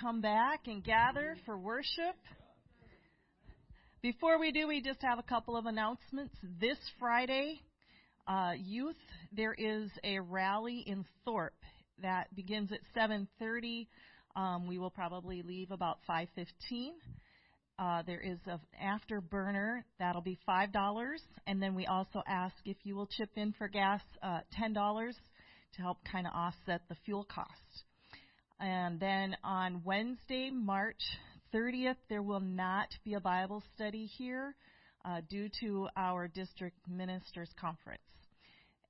come back and gather for worship. Before we do, we just have a couple of announcements. This Friday, uh, youth, there is a rally in Thorpe that begins at 7:30. Um, we will probably leave about 5:15. Uh, there is an afterburner that'll be five dollars, and then we also ask if you will chip in for gas uh, ten dollars to help kind of offset the fuel cost. And then on Wednesday, March 30th, there will not be a Bible study here uh, due to our district ministers conference.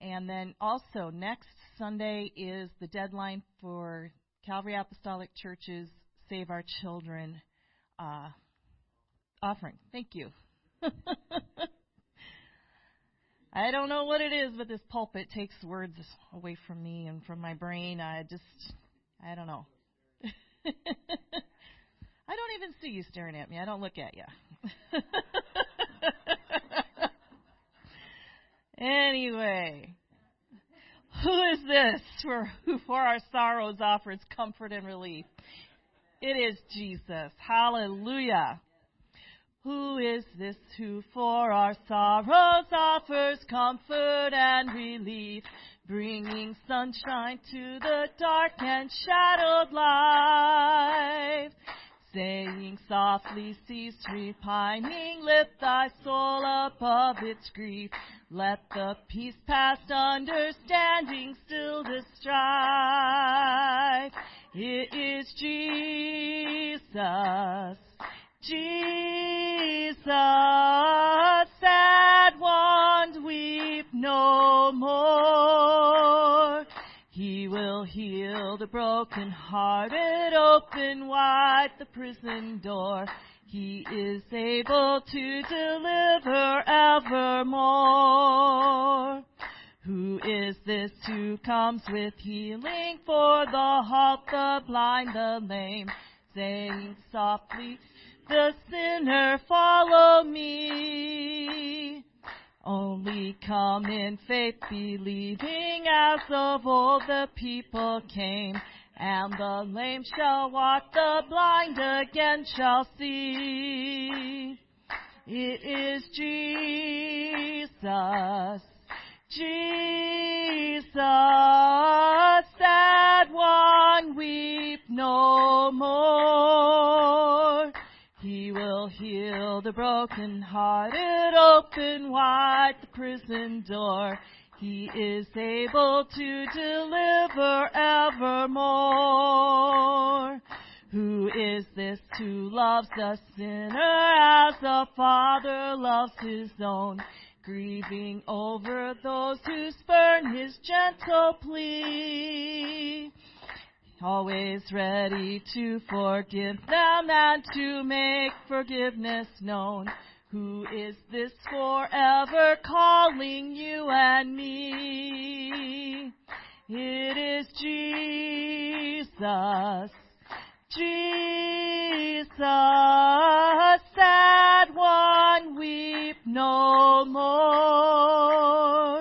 And then also next Sunday is the deadline for Calvary Apostolic Church's Save Our Children uh, offering. Thank you. I don't know what it is, but this pulpit takes words away from me and from my brain. I just, I don't know. I don't even see you staring at me. I don't look at you. anyway, who is this for who for our sorrows offers comfort and relief? It is Jesus. Hallelujah. Who is this who for our sorrows offers comfort and relief, bringing sunshine to the dark and shadowed life? Saying softly, cease repining, lift thy soul above its grief. Let the peace past understanding still the strife. It is Jesus Jesus, sad weep no more. He will heal the broken hearted, open wide the prison door. He is able to deliver evermore. Who is this who comes with healing for the halt, the blind, the lame, saying softly, the sinner follow me. Only come in faith, believing as of old the people came. And the lame shall walk, the blind again shall see. It is Jesus, Jesus, sad one, weep no more. He will heal the broken-hearted, open wide the prison door. He is able to deliver evermore. Who is this who loves the sinner as a father loves his own? Grieving over those who spurn his gentle plea always ready to forgive them and to make forgiveness known. Who is this forever calling you and me? It is Jesus. Jesus, sad one, weep no more.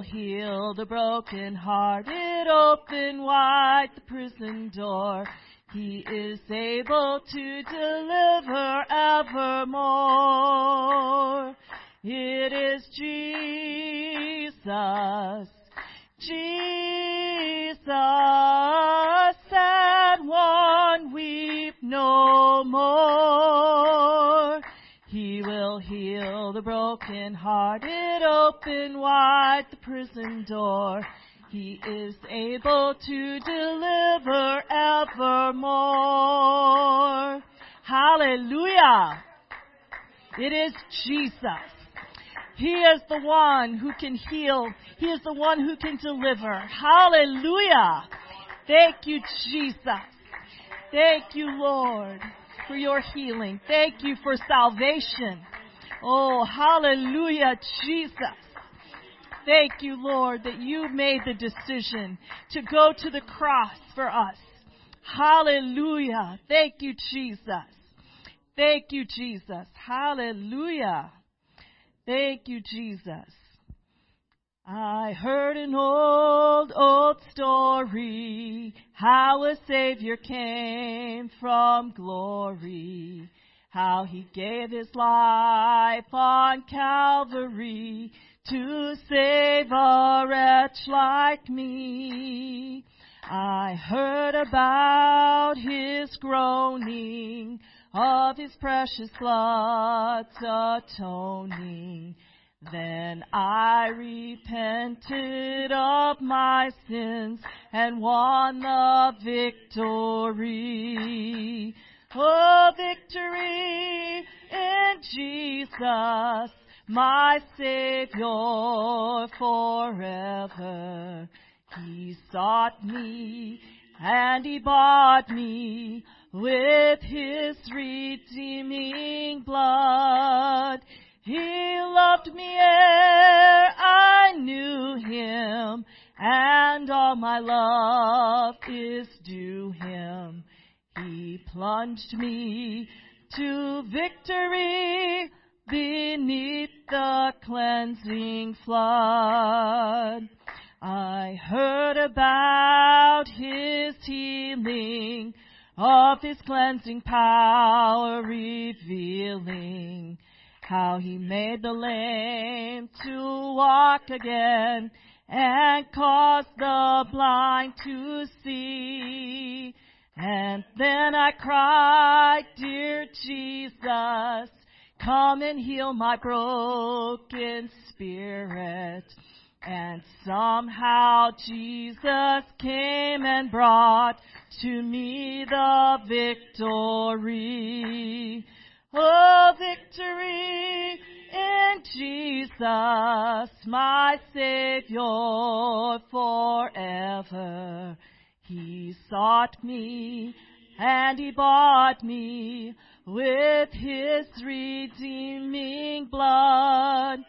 Heal the broken-hearted, open wide the prison door. He is able to deliver evermore. It is Jesus, Jesus, sad one, weep no more. Will heal the broken-hearted, open wide the prison door. He is able to deliver evermore. Hallelujah. It is Jesus. He is the one who can heal. He is the one who can deliver. Hallelujah. Thank you, Jesus. Thank you, Lord, for your healing. Thank you for salvation. Oh, hallelujah, Jesus. Thank you, Lord, that you made the decision to go to the cross for us. Hallelujah. Thank you, Jesus. Thank you, Jesus. Hallelujah. Thank you, Jesus. I heard an old, old story, how a Savior came from glory, how he gave his life on Calvary to save a wretch like me. I heard about his groaning, of his precious blood's atoning. Then I repented of my sins and won the victory. Oh, victory in Jesus, my Savior forever. He sought me and he bought me with his redeeming blood. He loved me ere I knew him, and all my love is due him. He plunged me to victory beneath the cleansing flood. I heard about his healing, of his cleansing power revealing how he made the lame to walk again and caused the blind to see. And then I cried, dear Jesus, come and heal my broken spirit. And somehow Jesus came and brought to me the victory. Oh, victory in Jesus, my Savior forever. He sought me and he bought me with his redeeming blood.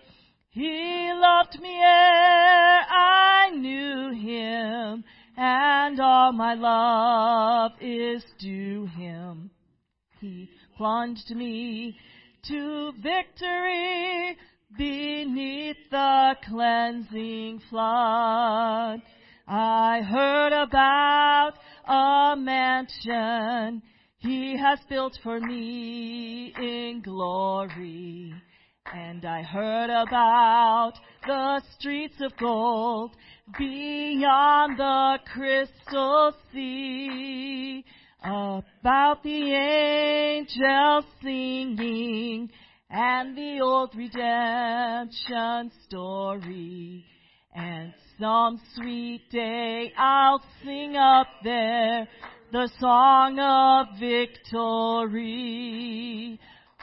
He loved me ere I knew him, and all my love is due him. He plunged me to victory beneath the cleansing flood. I heard about a mansion he has built for me in glory. And I heard about the streets of gold beyond the crystal sea about the angels singing and the old redemption story. And some sweet day I'll sing up there the song of victory.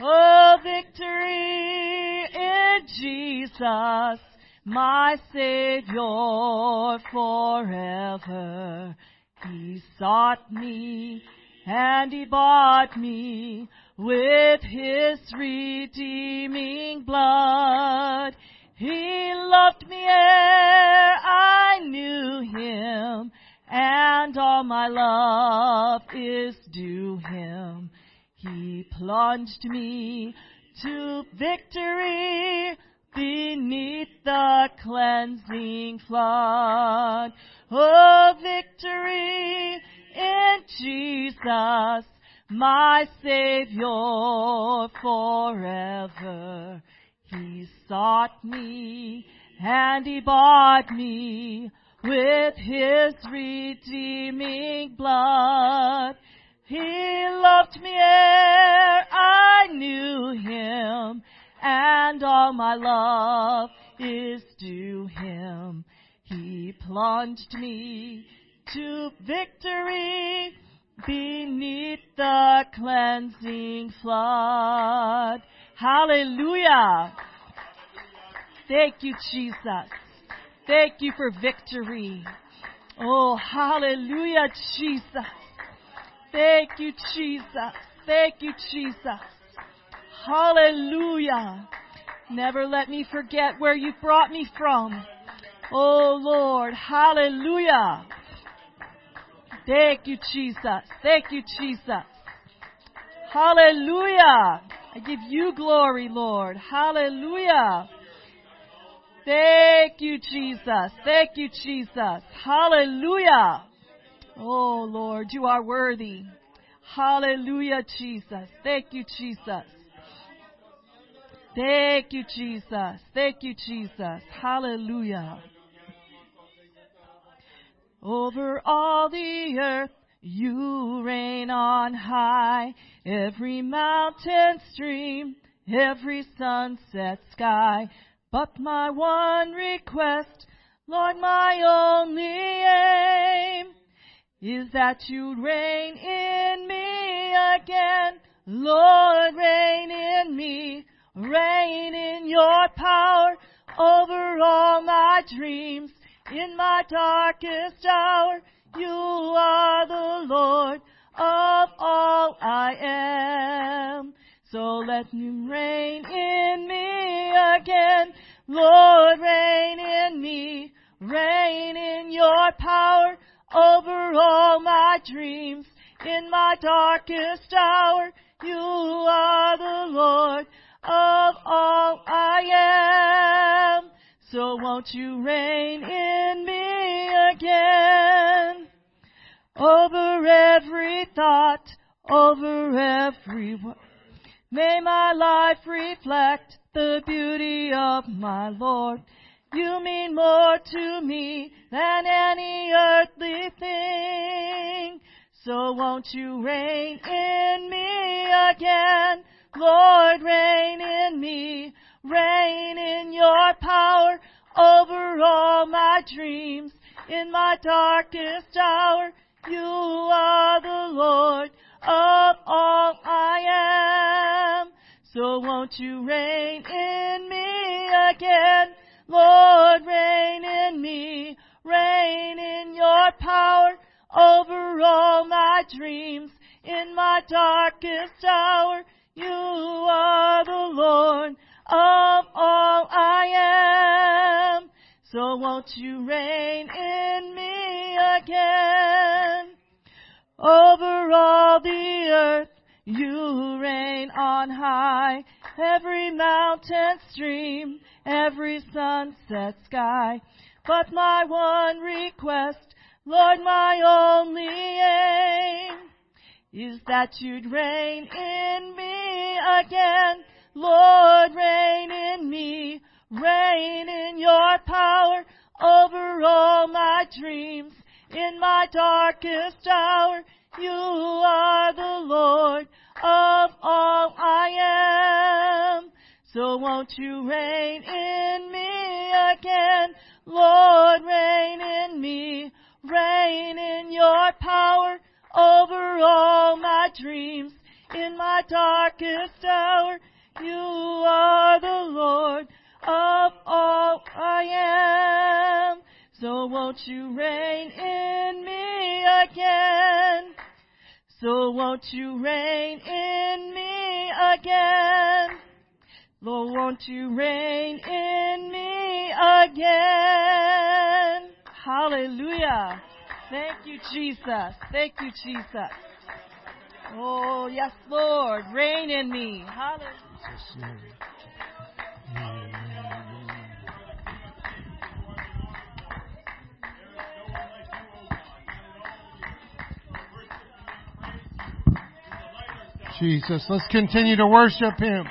Oh, victory in Jesus, my Savior forever. He sought me and he bought me with his redeeming blood. He loved me ere I knew him, and all my love is due him. He plunged me to victory beneath the cleansing flood. Oh, victory in Jesus, my Savior forever. He sought me and he bought me with his redeeming blood. He loved me ere I knew him, and all my love is due him. He plunged me to victory beneath the cleansing flood. Hallelujah. Thank you, Jesus. Thank you for victory. Oh, hallelujah, Jesus. Thank you, Jesus. Thank you, Jesus. Hallelujah. Never let me forget where you brought me from. Oh Lord, hallelujah. Thank you, Jesus. Thank you, Jesus. Hallelujah. I give you glory, Lord. Hallelujah. Thank you, Jesus. Thank you, Jesus. Hallelujah. Oh, Lord, you are worthy. Hallelujah, Jesus. Thank you, Jesus. Thank you, Jesus. Thank you, Jesus. Hallelujah. Over all the earth, you reign on high. Every mountain stream, every sunset sky. But my one request, Lord, my only aim, is that you reign in me again. Lord, reign in me, reign in your power over all my dreams. In my darkest hour, you are the Lord of all I am. So let him reign in me again. Lord, reign in me. Reign in your power over all my dreams. In my darkest hour, you are the Lord of all I am. So won't you reign in again? Over every thought, over every word. May my life reflect the beauty of my Lord. You mean more to me than any earthly thing. So won't you reign in me again? Lord, reign in me. Reign in your power over all my dreams. In my darkest hour, you are the Lord of all I am. So won't you reign in me again? Lord, reign in me. Reign in your power over all my dreams. In my darkest hour, you are the Lord of all I am. So won't you reign in me again? Over all the earth, you reign on high. Every mountain stream, every sunset sky. But my one request, Lord, my only aim, is that you'd reign in me again. Lord, reign in me. Reign in your power over all my dreams. In my darkest hour, you are the Lord of all I am. So won't you reign in me again? Lord, reign in me. Reign in your power over all my dreams. In my darkest hour, you are the Lord of all I am. So won't you reign in me again? So won't you reign in me again? Lord, won't you reign in me again? Hallelujah. Thank you, Jesus. Thank you, Jesus. Oh, yes, Lord. Reign in me. Hallelujah. Jesus. Let's continue to worship Him.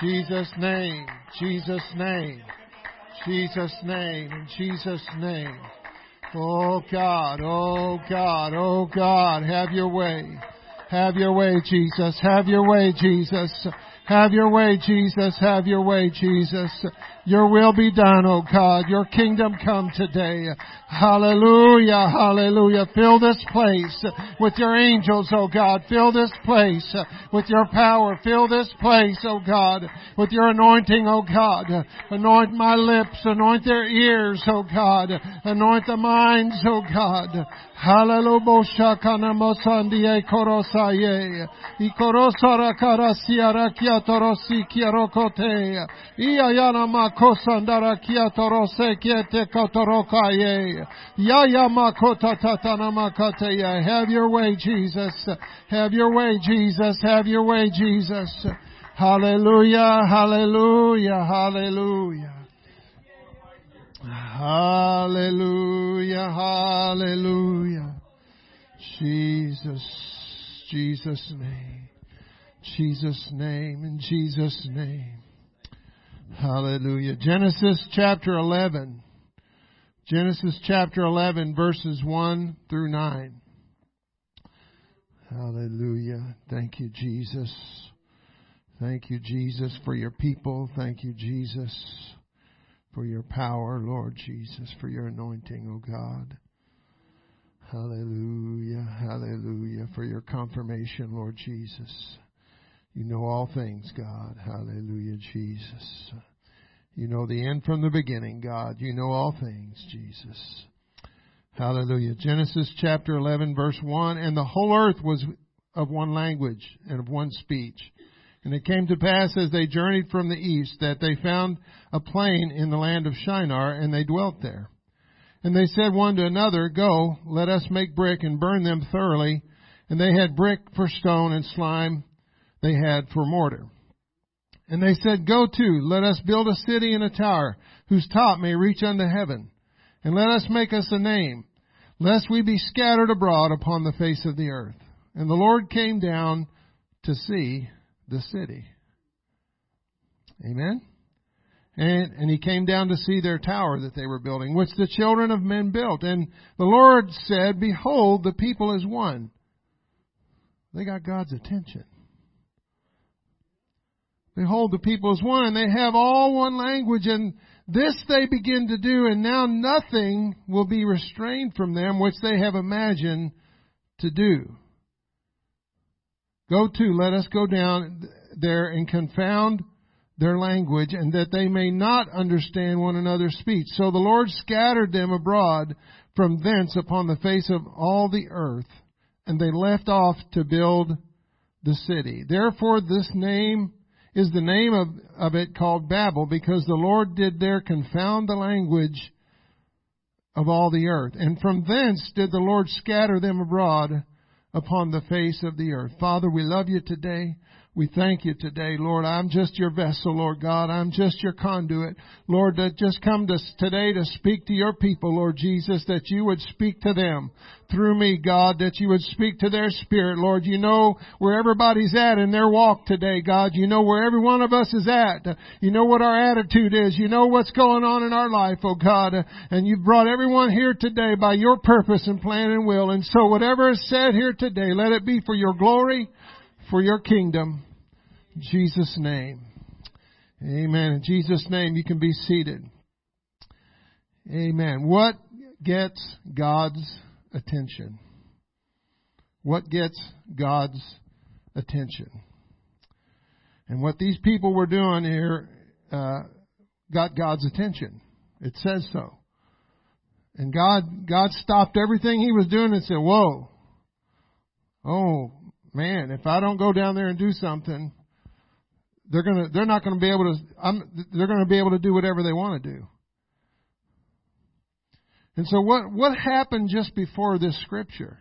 Jesus' name, Jesus' name, Jesus' name, in Jesus' name. Oh God, oh God, oh God, have your way. Have your way, Jesus. Have your way, Jesus. Have your way, Jesus. Have your way, Jesus. Your will be done, O God. Your kingdom come today. Hallelujah, hallelujah. Fill this place with your angels, O God. Fill this place with your power. Fill this place, O God, with your anointing, O God. Anoint my lips. Anoint their ears, O God. Anoint the minds, O God. Hallelujah. Kana mosandie korosaye. Ikorosara karasiara kia torosi kia rokote. Ia yana makosandara kia torose kia te kotorokaye. Yaya makota tatana makate. Have your way, Jesus. Have your way, Jesus. Have your way, Jesus. Hallelujah, hallelujah, hallelujah. Hallelujah, hallelujah. Jesus, Jesus' name. Jesus' name, in Jesus' name. Hallelujah. Genesis chapter 11. Genesis chapter 11 verses 1 through 9. Hallelujah. Thank you, Jesus. Thank you, Jesus, for your people. Thank you, Jesus, for your power, Lord Jesus, for your anointing, O God. Hallelujah. Hallelujah. For your confirmation, Lord Jesus. You know all things, God. Hallelujah, Jesus. You know the end from the beginning, God. You know all things, Jesus. Hallelujah. Genesis chapter 11 verse 1, and the whole earth was of one language and of one speech. And it came to pass as they journeyed from the east that they found a plain in the land of Shinar, and they dwelt there. And they said one to another, Go, let us make brick and burn them thoroughly. And they had brick for stone and slime they had for mortar. And they said, Go to, let us build a city and a tower, whose top may reach unto heaven. And let us make us a name, lest we be scattered abroad upon the face of the earth. And the Lord came down to see the city. Amen. And, and he came down to see their tower that they were building, which the children of men built. And the Lord said, Behold, the people is one. They got God's attention. Behold, the people as one, and they have all one language, and this they begin to do, and now nothing will be restrained from them which they have imagined to do. Go to, let us go down there and confound their language, and that they may not understand one another's speech. So the Lord scattered them abroad from thence upon the face of all the earth, and they left off to build the city. Therefore this name is the name of, of it called Babel, because the Lord did there confound the language of all the earth. And from thence did the Lord scatter them abroad upon the face of the earth. Father, we love you today. We thank you today, Lord. I'm just your vessel, Lord God. I'm just your conduit. Lord, that just come to today to speak to your people, Lord Jesus, that you would speak to them through me, God, that you would speak to their spirit, Lord. You know where everybody's at in their walk today, God. You know where every one of us is at. You know what our attitude is. You know what's going on in our life, oh God. And you've brought everyone here today by your purpose and plan and will. And so whatever is said here today, let it be for your glory for your kingdom. In Jesus' name. Amen. In Jesus' name, you can be seated. Amen. What gets God's attention? What gets God's attention? And what these people were doing here uh, got God's attention. It says so. And God, God stopped everything He was doing and said, "Whoa, oh, man, if I don't go down there and do something, they're gonna they're not gonna be able to I'm, they're gonna be able to do whatever they want to do. And so what what happened just before this scripture?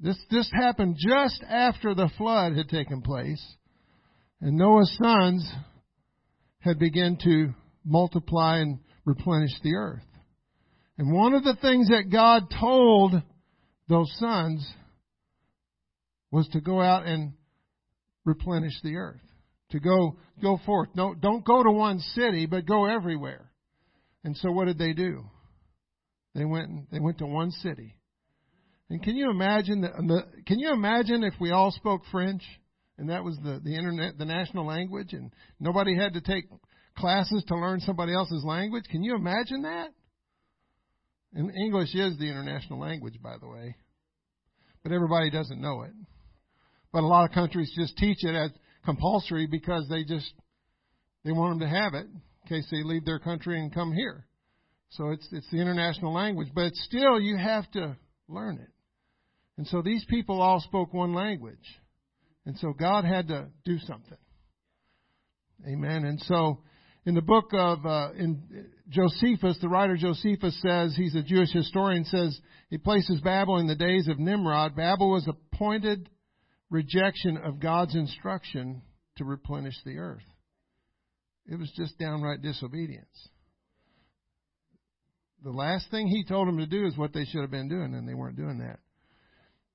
This this happened just after the flood had taken place, and Noah's sons had begun to multiply and replenish the earth. And one of the things that God told those sons was to go out and replenish the earth. To go go forth. No, don't go to one city, but go everywhere. And so what did they do? They went they went to one city. And can you imagine the can you imagine if we all spoke French and that was the, the internet the national language and nobody had to take classes to learn somebody else's language? Can you imagine that? And English is the international language, by the way. But everybody doesn't know it. But a lot of countries just teach it as compulsory because they just they want them to have it in case they leave their country and come here. So it's it's the international language, but still you have to learn it. And so these people all spoke one language. And so God had to do something. Amen. And so in the book of uh, in Josephus, the writer Josephus says he's a Jewish historian says he places Babel in the days of Nimrod. Babel was appointed rejection of God's instruction to replenish the earth. It was just downright disobedience. the last thing he told them to do is what they should have been doing, and they weren't doing that.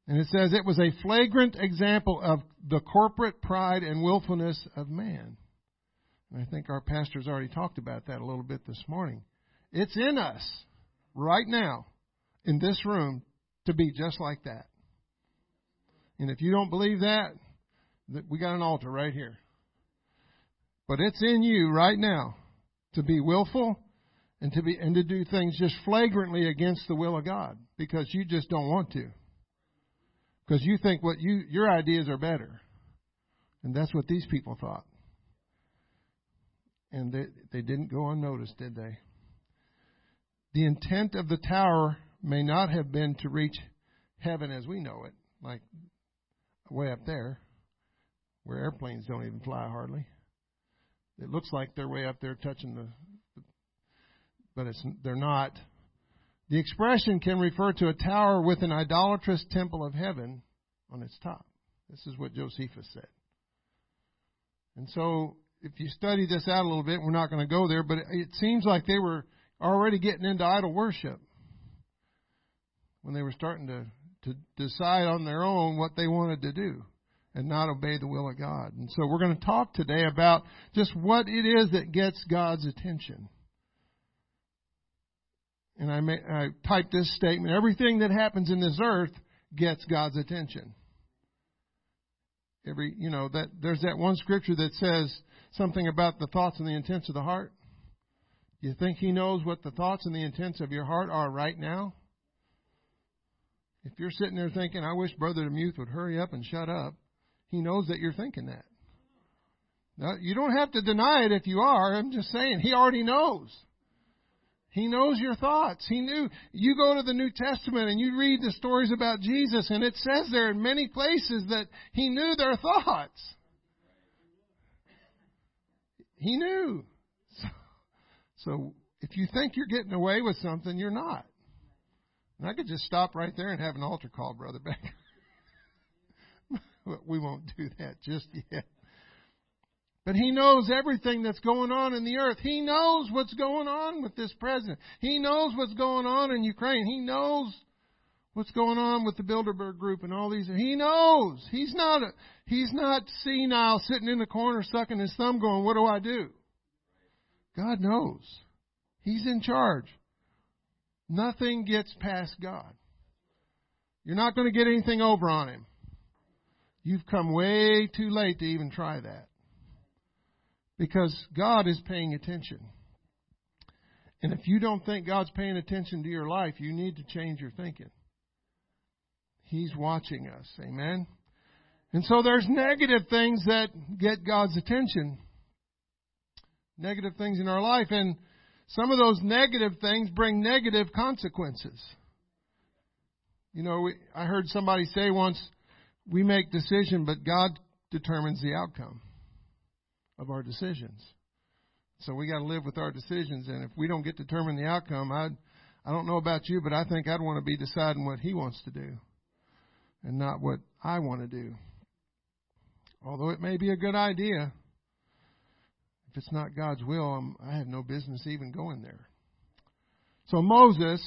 And it says it was a flagrant example of the corporate pride and willfulness of man. And I think our pastor's already talked about that a little bit this morning. It's in us right now in this room to be just like that. And if you don't believe that, we got an altar right here. But it's in you right now to be willful and to be and to do things just flagrantly against the will of God because you just don't want to. Because you think what you your ideas are better. And that's what these people thought. And they, they didn't go unnoticed, did they? The intent of the tower may not have been to reach heaven as we know it, like way up there, where airplanes don't even fly hardly. It looks like they're way up there touching the, but it's, they're not. The expression can refer to a tower with an idolatrous temple of heaven on its top. This is what Josephus said. And so, if you study this out a little bit, we're not going to go there, but it seems like they were already getting into idol worship when they were starting to, to decide on their own what they wanted to do and not obey the will of God. And so we're going to talk today about just what it is that gets God's attention. And I, may, I typed this statement everything that happens in this earth gets God's attention. Every, you know, that there's that one scripture that says something about the thoughts and the intents of the heart. You think He knows what the thoughts and the intents of your heart are right now? If you're sitting there thinking, I wish Brother Demuth would hurry up and shut up, he knows that you're thinking that. Now, you don't have to deny it if you are. I'm just saying, He already knows. He knows your thoughts. He knew. You go to the New Testament and you read the stories about Jesus, and it says there in many places that He knew their thoughts. He knew. So, so if you think you're getting away with something, you're not. And I could just stop right there and have an altar call, Brother Becker we won't do that just yet. But he knows everything that's going on in the earth. He knows what's going on with this president. He knows what's going on in Ukraine. He knows what's going on with the Bilderberg group and all these. He knows. He's not a, he's not senile sitting in the corner sucking his thumb going, what do I do? God knows. He's in charge. Nothing gets past God. You're not going to get anything over on him. You've come way too late to even try that. Because God is paying attention. And if you don't think God's paying attention to your life, you need to change your thinking. He's watching us. Amen. And so there's negative things that get God's attention. Negative things in our life. And some of those negative things bring negative consequences. You know, we, I heard somebody say once, we make decision, but God determines the outcome of our decisions. So we got to live with our decisions, and if we don't get to determine the outcome, I I don't know about you, but I think I'd want to be deciding what He wants to do, and not what I want to do. Although it may be a good idea, it's not God's will, I'm, I have no business even going there. So Moses,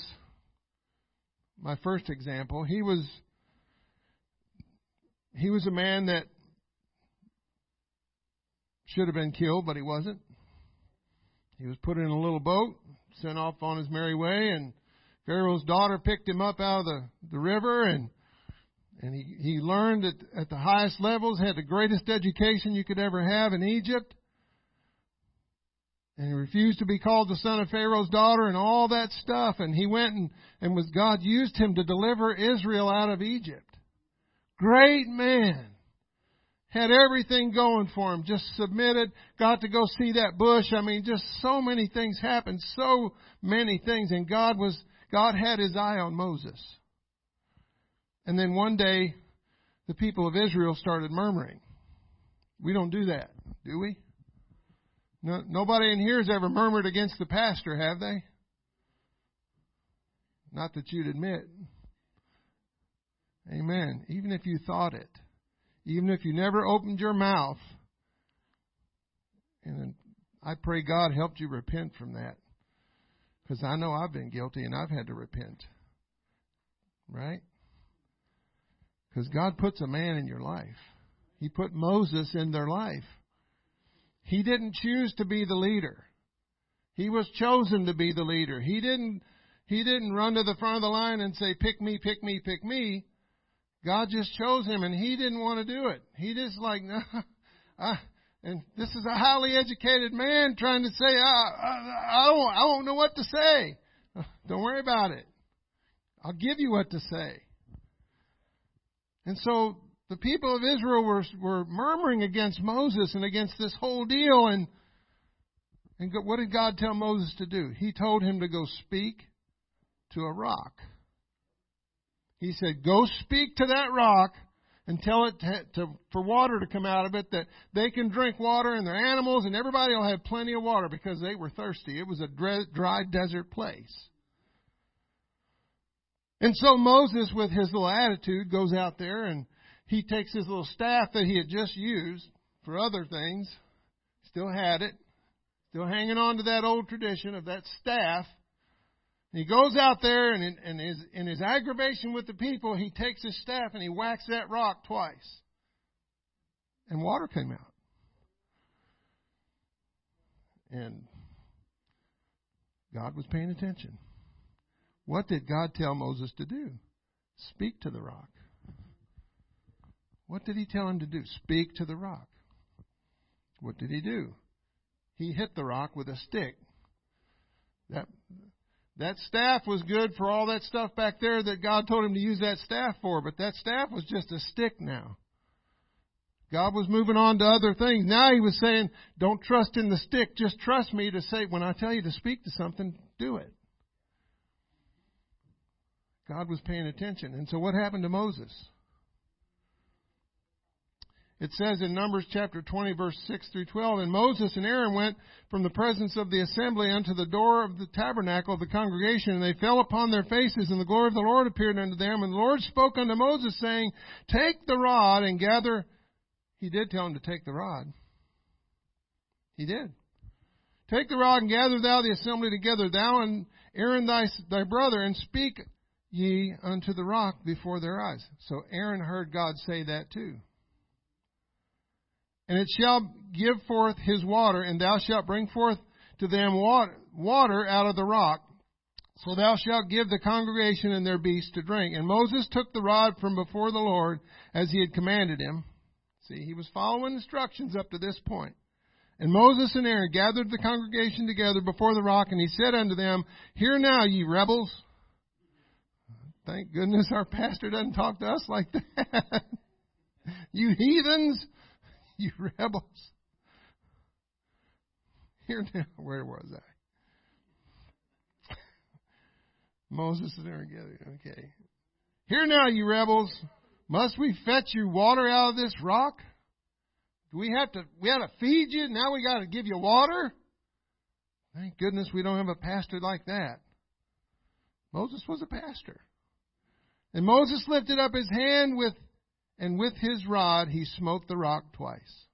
my first example, he was he was a man that should have been killed, but he wasn't. He was put in a little boat, sent off on his merry way, and Pharaoh's daughter picked him up out of the, the river and and he, he learned at, at the highest levels, had the greatest education you could ever have in Egypt. And he refused to be called the son of Pharaoh's daughter and all that stuff. And he went and, and was God used him to deliver Israel out of Egypt. Great man. Had everything going for him. Just submitted. Got to go see that bush. I mean, just so many things happened. So many things. And God was, God had his eye on Moses. And then one day, the people of Israel started murmuring. We don't do that, do we? No, nobody in here has ever murmured against the pastor, have they? Not that you'd admit. Amen. Even if you thought it, even if you never opened your mouth, and I pray God helped you repent from that. Because I know I've been guilty and I've had to repent. Right? Because God puts a man in your life. He put Moses in their life. He didn't choose to be the leader. He was chosen to be the leader. He didn't he didn't run to the front of the line and say, pick me, pick me, pick me. God just chose him and he didn't want to do it. He just like, no, I, and this is a highly educated man trying to say, I, I, I don't, I don't know what to say. Don't worry about it. I'll give you what to say. And so the people of Israel were, were murmuring against Moses and against this whole deal. And, and what did God tell Moses to do? He told him to go speak to a rock. He said, Go speak to that rock and tell it to, to, for water to come out of it that they can drink water and their animals and everybody will have plenty of water because they were thirsty. It was a dry desert place. And so Moses, with his little attitude, goes out there and he takes his little staff that he had just used for other things, still had it, still hanging on to that old tradition of that staff, And he goes out there and in, in, his, in his aggravation with the people, he takes his staff and he whacks that rock twice. And water came out. And God was paying attention. What did God tell Moses to do? Speak to the rock. What did he tell him to do? Speak to the rock. What did he do? He hit the rock with a stick. That that staff was good for all that stuff back there that God told him to use that staff for, but that staff was just a stick now. God was moving on to other things. Now he was saying, don't trust in the stick, just trust me to say, when I tell you to speak to something, do it. God was paying attention. And so what happened to Moses? It says in Numbers chapter 20, verse 6 through 12, And Moses and Aaron went from the presence of the assembly unto the door of the tabernacle of the congregation, and they fell upon their faces, and the glory of the Lord appeared unto them. And the Lord spoke unto Moses, saying, Take the rod and gather. He did tell him to take the rod. He did. Take the rod and gather thou the assembly together, thou and Aaron thy, thy brother, and speak ye unto the rock before their eyes. So Aaron heard God say that too. And it shall give forth his water, and thou shalt bring forth to them water out of the rock. So thou shalt give the congregation and their beasts to drink. And Moses took the rod from before the Lord as he had commanded him. See, he was following instructions up to this point. And Moses and Aaron gathered the congregation together before the rock, and he said unto them, Hear now, ye rebels. Thank goodness our pastor doesn't talk to us like that. you heathens, you rebels. Hear now, where was I? Moses and Aaron together. Okay. Hear now, you rebels. Must we fetch you water out of this rock? Do we have to, we have to feed you? Now we got to give you water? Thank goodness we don't have a pastor like that. Moses was a pastor. And Moses lifted up his hand with and with his rod he smote the rock twice.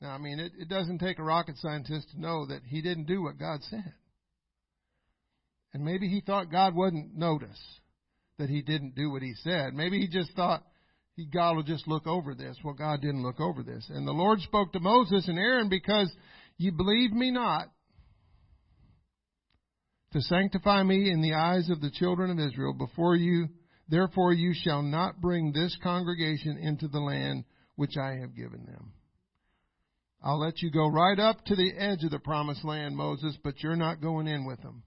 Now, I mean, it, it doesn't take a rocket scientist to know that he didn't do what God said. And maybe he thought God wouldn't notice that he didn't do what he said. Maybe he just thought he, God will just look over this. Well, God didn't look over this. And the Lord spoke to Moses and Aaron because you believe me not to sanctify me in the eyes of the children of Israel before you Therefore you shall not bring this congregation into the land which I have given them. I'll let you go right up to the edge of the promised land, Moses, but you're not going in with them.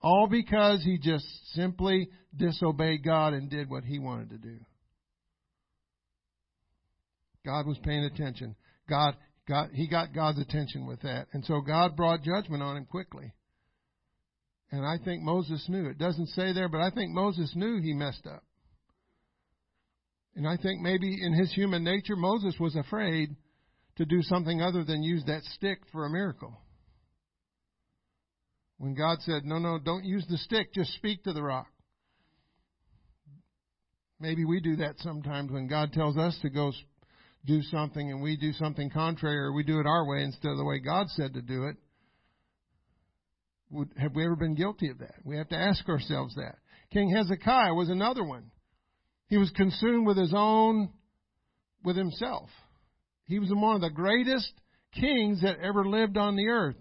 All because he just simply disobeyed God and did what he wanted to do. God was paying attention. God, God, he got God's attention with that. And so God brought judgment on him quickly. And I think Moses knew. It doesn't say there, but I think Moses knew he messed up. And I think maybe in his human nature, Moses was afraid to do something other than use that stick for a miracle. When God said, No, no, don't use the stick, just speak to the rock. Maybe we do that sometimes when God tells us to go do something and we do something contrary or we do it our way instead of the way God said to do it. Would, have we ever been guilty of that? We have to ask ourselves that. King Hezekiah was another one. He was consumed with his own, with himself. He was one of the greatest kings that ever lived on the earth.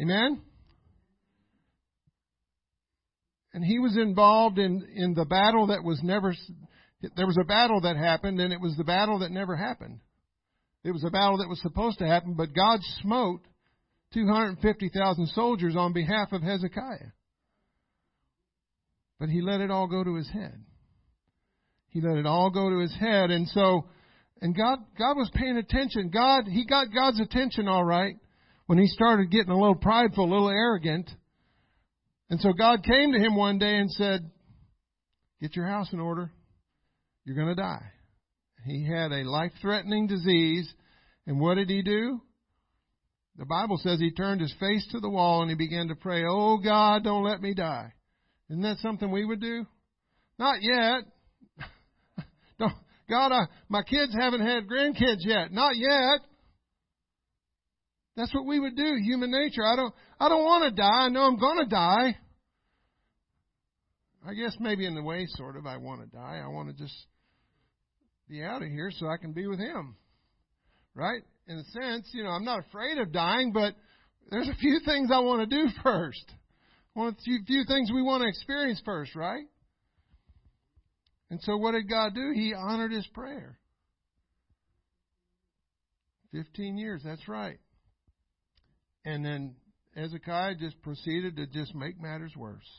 Amen? And he was involved in, in the battle that was never, there was a battle that happened and it was the battle that never happened. It was a battle that was supposed to happen, but God smote 250,000 soldiers on behalf of Hezekiah. But he let it all go to his head. He let it all go to his head. And so, and God, God was paying attention. God, he got God's attention all right when he started getting a little prideful, a little arrogant. And so God came to him one day and said, Get your house in order. You're going to die. He had a life threatening disease. And what did he do? The Bible says he turned his face to the wall and he began to pray, Oh God, don't let me die. Isn't that something we would do? Not yet. don't, God, I, my kids haven't had grandkids yet. Not yet. That's what we would do, human nature. I don't, I don't want to die. I know I'm going to die. I guess maybe in the way, sort of, I want to die. I want to just be out of here so I can be with Him. Right? In a sense, you know, I'm not afraid of dying, but there's a few things I want to do first. One of the few things we want to experience first, right? And so what did God do? He honored his prayer. 15 years, that's right. And then Hezekiah just proceeded to just make matters worse.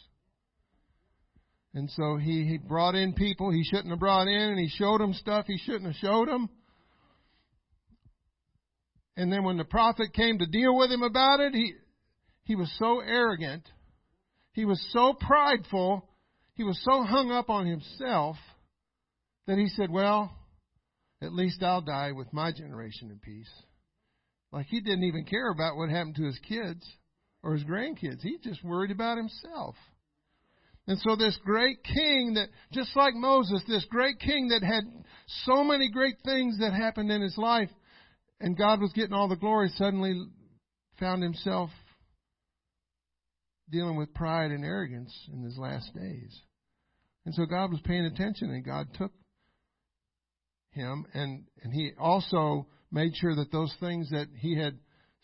And so he, he brought in people he shouldn't have brought in, and he showed them stuff he shouldn't have showed them. And then when the prophet came to deal with him about it, he, he was so arrogant, he was so prideful, he was so hung up on himself that he said, Well, at least I'll die with my generation in peace. Like he didn't even care about what happened to his kids or his grandkids. He just worried about himself. And so this great king that, just like Moses, this great king that had so many great things that happened in his life, and God was getting all the glory, suddenly found himself dealing with pride and arrogance in his last days. And so God was paying attention and God took him and, and he also made sure that those things that he had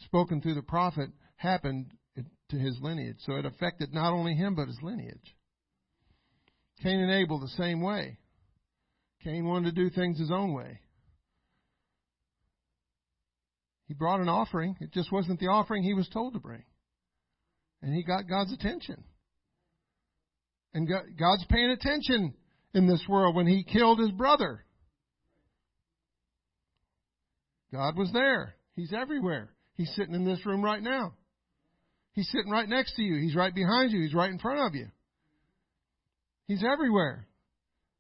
spoken through the prophet happened to his lineage. So it affected not only him, but his lineage. Cain and Abel the same way. Cain wanted to do things his own way. He brought an offering. It just wasn't the offering he was told to bring. And he got God's attention. And God's paying attention in this world when he killed his brother. God was there. He's everywhere. He's sitting in this room right now. He's sitting right next to you. He's right behind you. He's right in front of you. He's everywhere.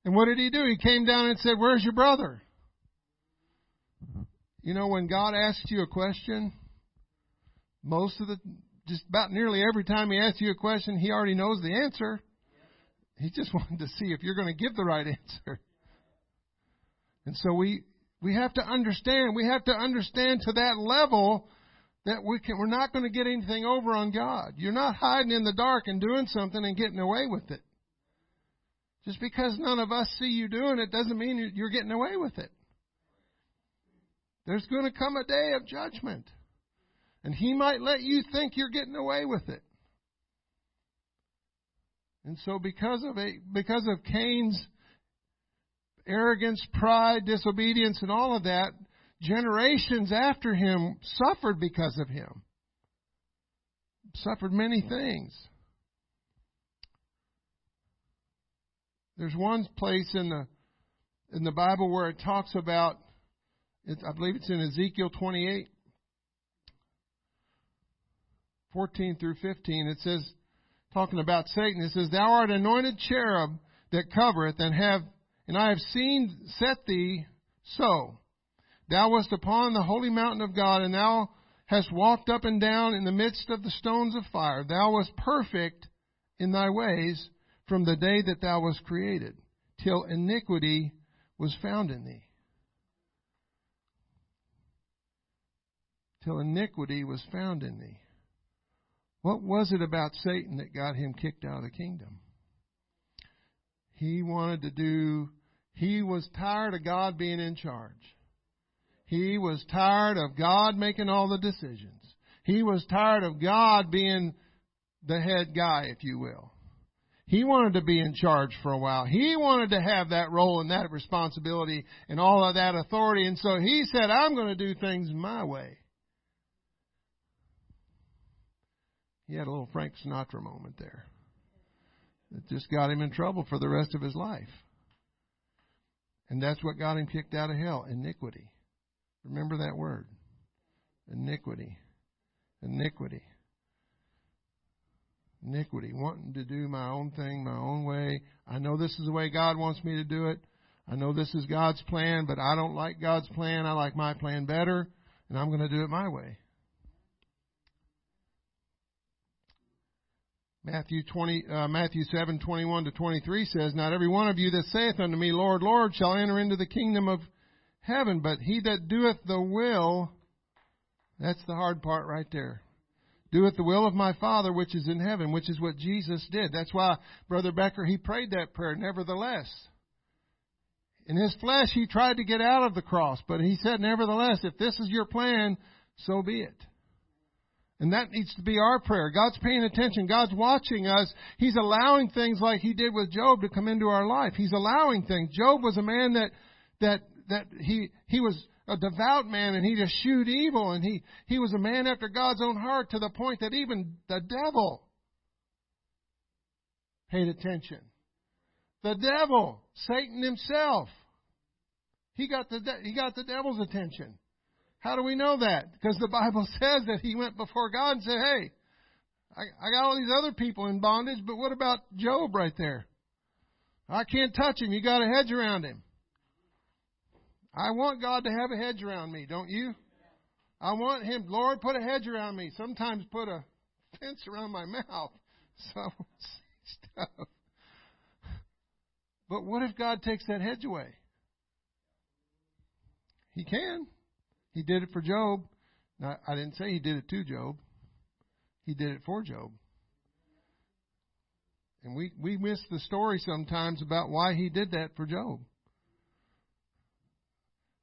And what did he do? He came down and said, Where's your brother? You know, when God asks you a question, most of the, just about nearly every time He asks you a question, He already knows the answer. He just wanted to see if you're going to give the right answer. And so we, we have to understand, we have to understand to that level that we can, we're not going to get anything over on God. You're not hiding in the dark and doing something and getting away with it. Just because none of us see you doing it doesn't mean you're getting away with it. There's going to come a day of judgment. And he might let you think you're getting away with it. And so because of a, because of Cain's arrogance, pride, disobedience, and all of that, generations after him suffered because of him. Suffered many things. There's one place in the in the Bible where it talks about it, I believe it's in Ezekiel 28, 14 through 15. It says, talking about Satan, it says, Thou art anointed cherub that covereth, and have and I have seen set thee so. Thou wast upon the holy mountain of God, and thou hast walked up and down in the midst of the stones of fire. Thou wast perfect in thy ways from the day that thou wast created, till iniquity was found in thee. Till iniquity was found in thee. What was it about Satan that got him kicked out of the kingdom? He wanted to do, he was tired of God being in charge. He was tired of God making all the decisions. He was tired of God being the head guy, if you will. He wanted to be in charge for a while. He wanted to have that role and that responsibility and all of that authority. And so he said, I'm going to do things my way. He had a little Frank Sinatra moment there. It just got him in trouble for the rest of his life. And that's what got him kicked out of hell iniquity. Remember that word iniquity. Iniquity iniquity, wanting to do my own thing, my own way. I know this is the way God wants me to do it. I know this is God's plan, but I don't like God's plan. I like my plan better, and I'm going to do it my way. Matthew 20, uh, Matthew 7, 21 to 23 says, Not every one of you that saith unto me, Lord, Lord, shall enter into the kingdom of heaven, but he that doeth the will, that's the hard part right there doeth the will of my Father which is in heaven, which is what Jesus did. That's why Brother Becker, he prayed that prayer, nevertheless. In his flesh, he tried to get out of the cross, but he said, nevertheless, if this is your plan, so be it. And that needs to be our prayer. God's paying attention. God's watching us. He's allowing things like he did with Job to come into our life. He's allowing things. Job was a man that, that, that he, he was a devout man and he eschewed evil and he, he was a man after God's own heart to the point that even the devil paid attention. The devil, Satan himself, he got the, he got the devil's attention. How do we know that? Because the Bible says that he went before God and said, hey, I, got all these other people in bondage, but what about Job right there? I can't touch him. You got a hedge around him. I want God to have a hedge around me, don't you? I want Him, Lord, put a hedge around me. Sometimes put a fence around my mouth so I won't see stuff. But what if God takes that hedge away? He can. He did it for Job. Now, I didn't say He did it to Job. He did it for Job. And we, we miss the story sometimes about why He did that for Job.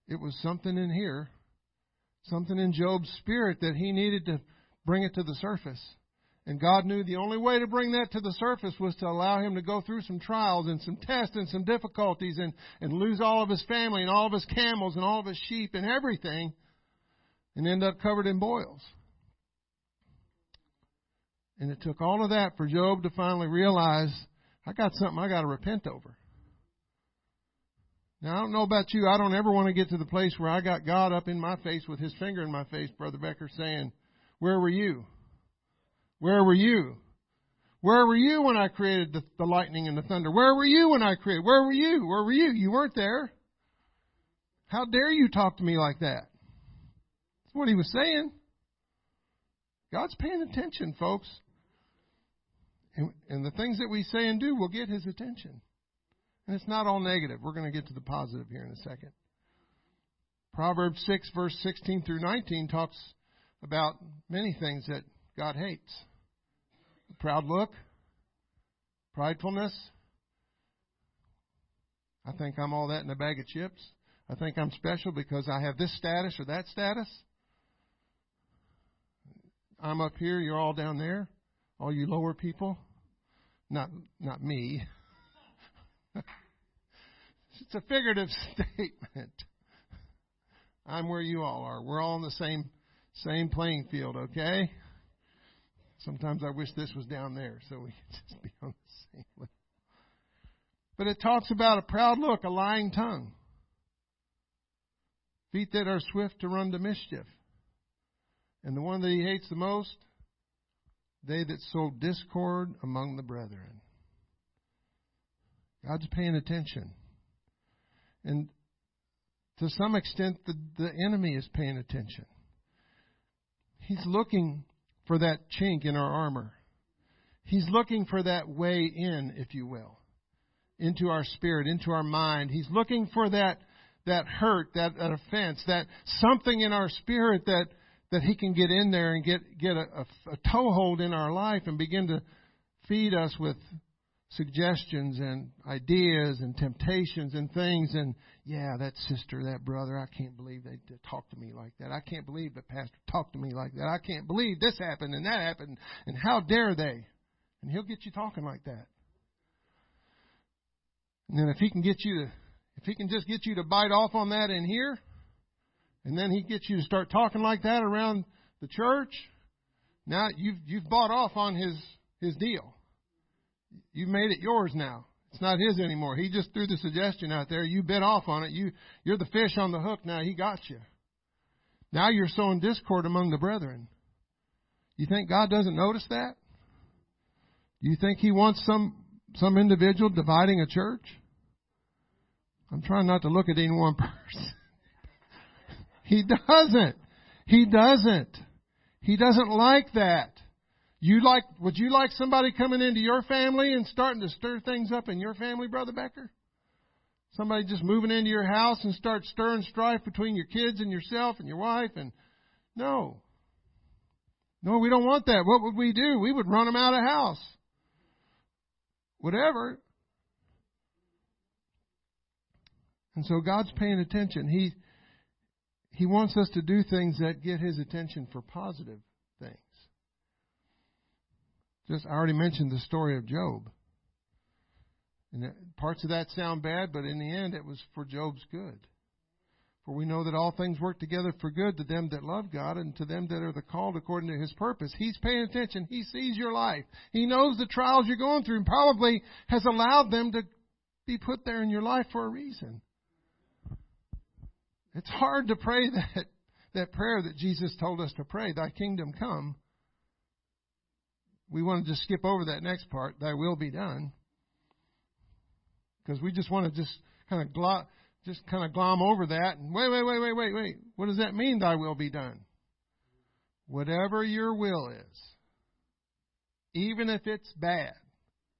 It was something in here, something in Job's spirit that he needed to bring it to the surface. And God knew the only way to bring that to the surface was to allow him to go through some trials and some tests and some difficulties and, and lose all of his family and all of his camels and all of his sheep and everything and end up covered in boils. And it took all of that for Job to finally realize, I got something I got to repent over. Now, I don't know about you. I don't ever want to get to the place where I got God up in my face with his finger in my face, Brother Becker, saying, Where were you? Where were you? Where were you when I created the, the lightning and the thunder? Where were you when I created? Where were you? Where were you? You weren't there. How dare you talk to me like that? That's what he was saying. God's paying attention, folks. And, and the things that we say and do will get his attention. And it's not all negative. We're going to get to the positive here in a second. Proverbs 6, verse 16 through 19 talks about many things that God hates a proud look, pridefulness. I think I'm all that in a bag of chips. I think I'm special because I have this status or that status. I'm up here, you're all down there, all you lower people. Not not me. it's a figurative statement. I'm where you all are. We're all on the same same playing field, okay? Sometimes I wish this was down there so we could just be on the same level. But it talks about a proud look, a lying tongue, feet that are swift to run to mischief. And the one that he hates the most, they that sow discord among the brethren. God's paying attention. And to some extent, the, the enemy is paying attention. He's looking for that chink in our armor. He's looking for that way in, if you will, into our spirit, into our mind. He's looking for that, that hurt, that, that offense, that something in our spirit that, that He can get in there and get get a, a, a toehold in our life and begin to feed us with suggestions and ideas and temptations and things. And yeah that sister that brother i can't believe they talk to me like that. I can't believe the pastor talked to me like that. I can't believe this happened and that happened. And how dare they? And he'll get you talking like that. And then if he can get you to if he can just get you to bite off on that in here and then he gets you to start talking like that around the church now you've you've bought off on his his deal You've made it yours now. It's not his anymore. He just threw the suggestion out there. You bit off on it. You, you're the fish on the hook now. He got you. Now you're sowing discord among the brethren. You think God doesn't notice that? You think He wants some some individual dividing a church? I'm trying not to look at any one person. He doesn't. He doesn't. He doesn't like that. You like, would you like somebody coming into your family and starting to stir things up in your family, Brother Becker? Somebody just moving into your house and start stirring strife between your kids and yourself and your wife and no. No, we don't want that. What would we do? We would run them out of house. Whatever. And so God's paying attention. He He wants us to do things that get His attention for positive things. Just I already mentioned the story of Job. And parts of that sound bad, but in the end it was for Job's good. For we know that all things work together for good to them that love God and to them that are the called according to his purpose. He's paying attention. He sees your life. He knows the trials you're going through and probably has allowed them to be put there in your life for a reason. It's hard to pray that, that prayer that Jesus told us to pray, Thy kingdom come we want to just skip over that next part, thy will be done. Because we just want to just kind of glom, just kind of glom over that and wait, wait, wait, wait, wait, wait. What does that mean, thy will be done? Whatever your will is, even if it's bad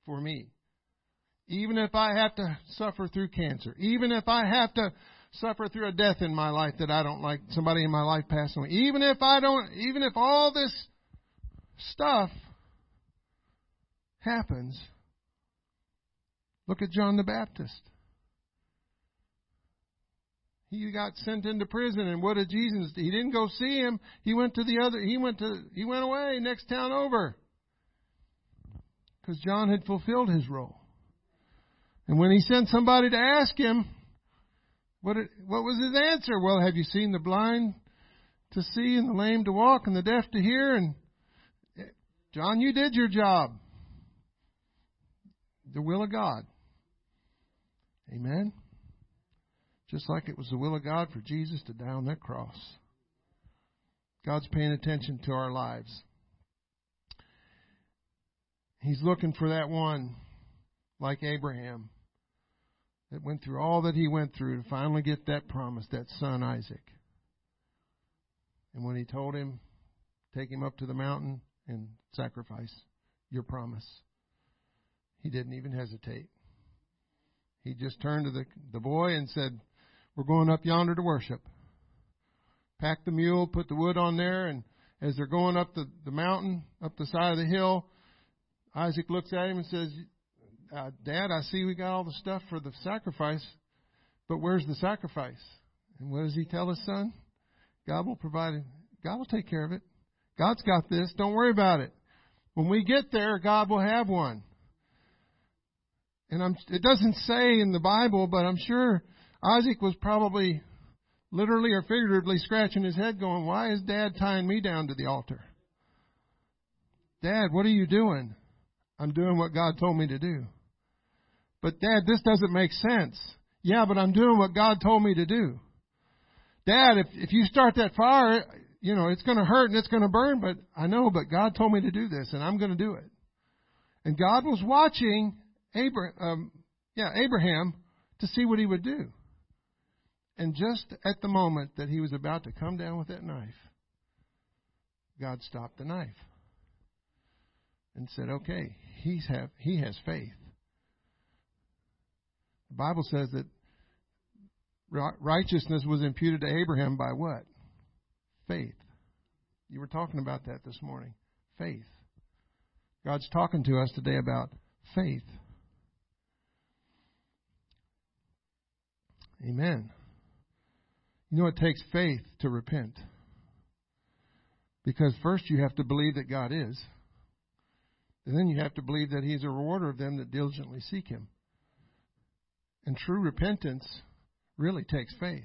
for me, even if I have to suffer through cancer, even if I have to suffer through a death in my life that I don't like, somebody in my life passing away, even if I don't, even if all this stuff happens, look at John the Baptist. He got sent into prison, and what did Jesus do? He didn't go see him. He went to the other. He went to. He went away next town over, because John had fulfilled his role. And when he sent somebody to ask him, what what was his answer? Well, have you seen the blind to see, and the lame to walk, and the deaf to hear? And John, you did your job the will of God. Amen? Just like it was the will of God for Jesus to die on that cross. God's paying attention to our lives. He's looking for that one, like Abraham, that went through all that he went through to finally get that promise, that son Isaac. And when he told him, take him up to the mountain and sacrifice your promise. He didn't even hesitate. He just turned to the, the boy and said, We're going up yonder to worship. Packed the mule, put the wood on there, and as they're going up the, the mountain, up the side of the hill, Isaac looks at him and says, uh, Dad, I see we got all the stuff for the sacrifice, but where's the sacrifice? And what does he tell his son? God will provide it. God will take care of it. God's got this. Don't worry about it. When we get there, God will have one. And I'm, it doesn't say in the Bible, but I'm sure Isaac was probably literally or figuratively scratching his head going, why is dad tying me down to the altar? Dad, what are you doing? I'm doing what God told me to do. But dad, this doesn't make sense. Yeah, but I'm doing what God told me to do. Dad, if, if you start that fire, you know, it's going to hurt and it's going to burn, but I know, but God told me to do this and I'm going to do it. And God was watching Abraham, um, yeah, Abraham to see what he would do. And just at the moment that he was about to come down with that knife, God stopped the knife and said, "Okay, he's have he has faith." The Bible says that righteousness was imputed to Abraham by what? Faith. You were talking about that this morning. Faith. God's talking to us today about faith. Amen. You know, it takes faith to repent. Because first you have to believe that God is. And then you have to believe that He's a rewarder of them that diligently seek Him. And true repentance really takes faith.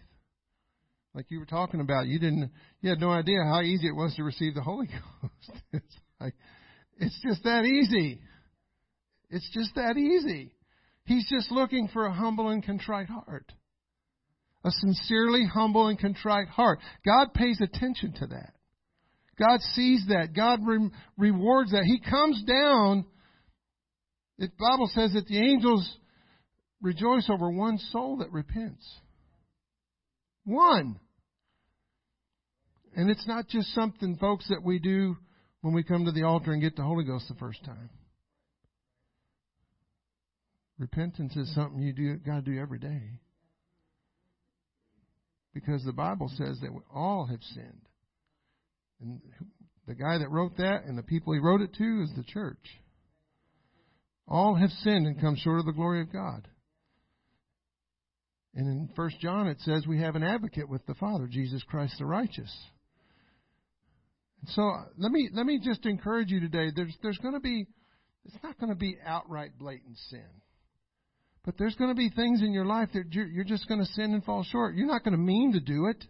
Like you were talking about, you didn't, you had no idea how easy it was to receive the Holy Ghost. it's like, it's just that easy. It's just that easy. He's just looking for a humble and contrite heart. A sincerely humble and contrite heart. God pays attention to that. God sees that. God re- rewards that. He comes down. The Bible says that the angels rejoice over one soul that repents. One. And it's not just something, folks, that we do when we come to the altar and get the Holy Ghost the first time. Repentance is something you do got to do every day. Because the Bible says that we all have sinned. And the guy that wrote that and the people he wrote it to is the church. All have sinned and come short of the glory of God. And in 1 John it says we have an advocate with the Father, Jesus Christ the righteous. And so let me let me just encourage you today. There's there's going to be it's not going to be outright blatant sin. But there's going to be things in your life that you're, you're just going to sin and fall short. You're not going to mean to do it.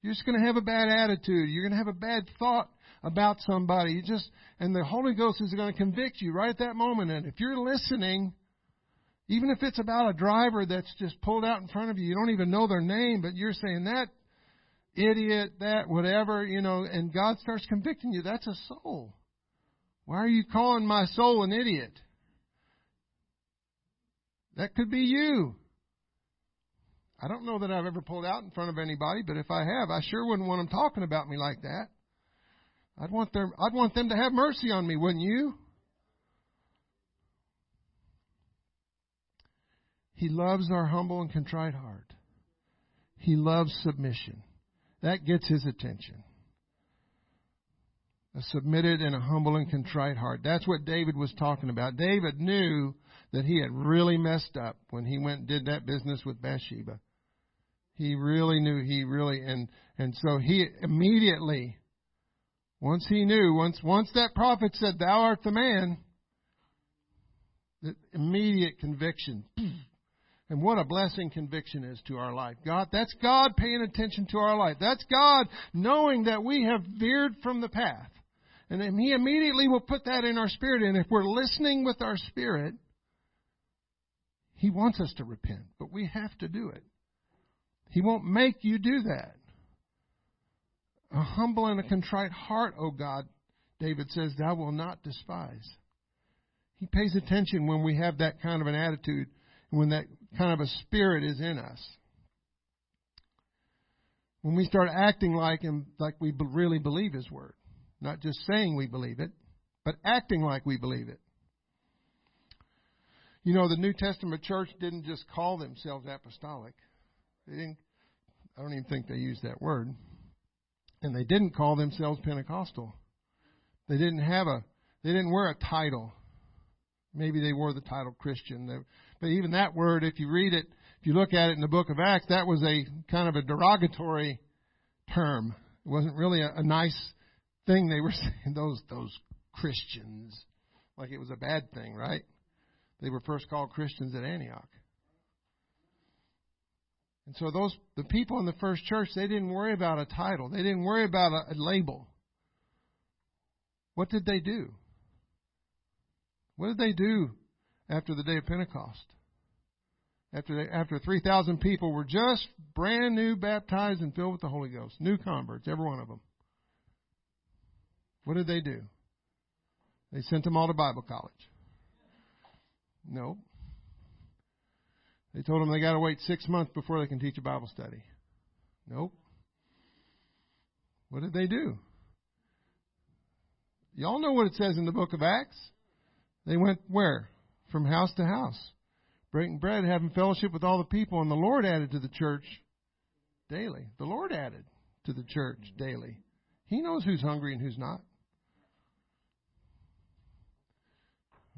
You're just going to have a bad attitude. You're going to have a bad thought about somebody. You just and the Holy Ghost is going to convict you right at that moment. And if you're listening, even if it's about a driver that's just pulled out in front of you, you don't even know their name, but you're saying that idiot, that whatever, you know, and God starts convicting you. That's a soul. Why are you calling my soul an idiot? That could be you. I don't know that I've ever pulled out in front of anybody, but if I have, I sure wouldn't want them talking about me like that. I'd want them I'd want them to have mercy on me, wouldn't you? He loves our humble and contrite heart. He loves submission. That gets his attention. A submitted and a humble and contrite heart. That's what David was talking about. David knew that he had really messed up when he went and did that business with Bathsheba. He really knew he really and and so he immediately once he knew once once that prophet said thou art the man the immediate conviction and what a blessing conviction is to our life. God, that's God paying attention to our life. That's God knowing that we have veered from the path. And then He immediately will put that in our spirit. And if we're listening with our spirit, He wants us to repent, but we have to do it. He won't make you do that. A humble and a contrite heart, O God, David says, thou will not despise. He pays attention when we have that kind of an attitude when that kind of a spirit is in us. When we start acting like him, like we really believe his word. Not just saying we believe it, but acting like we believe it. You know, the New Testament church didn't just call themselves apostolic. They didn't, I don't even think they used that word. And they didn't call themselves Pentecostal. They didn't have a, they didn't wear a title. Maybe they wore the title Christian. But even that word, if you read it, if you look at it in the book of Acts, that was a kind of a derogatory term. It wasn't really a, a nice thing they were saying, those, those Christians. Like it was a bad thing, right? They were first called Christians at Antioch. And so those the people in the first church, they didn't worry about a title. They didn't worry about a, a label. What did they do? What did they do after the day of Pentecost. After, after 3,000 people were just brand new, baptized, and filled with the Holy Ghost. New converts, every one of them. What did they do? They sent them all to Bible college. No. They told them they got to wait six months before they can teach a Bible study. Nope. What did they do? Y'all know what it says in the book of Acts. They went where? From house to house, breaking bread, having fellowship with all the people, and the Lord added to the church daily. The Lord added to the church daily He knows who's hungry and who's not.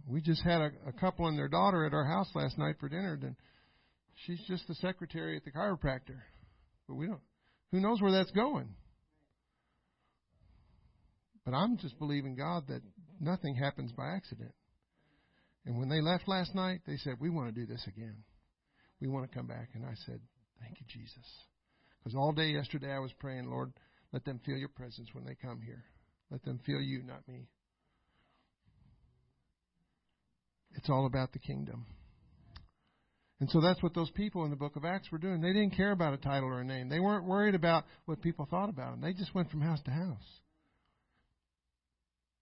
We just had a, a couple and their daughter at our house last night for dinner, and she's just the secretary at the chiropractor. But we don't. Who knows where that's going? But I'm just believing God that nothing happens by accident. And when they left last night, they said, We want to do this again. We want to come back. And I said, Thank you, Jesus. Because all day yesterday I was praying, Lord, let them feel your presence when they come here. Let them feel you, not me. It's all about the kingdom. And so that's what those people in the book of Acts were doing. They didn't care about a title or a name. They weren't worried about what people thought about them. They just went from house to house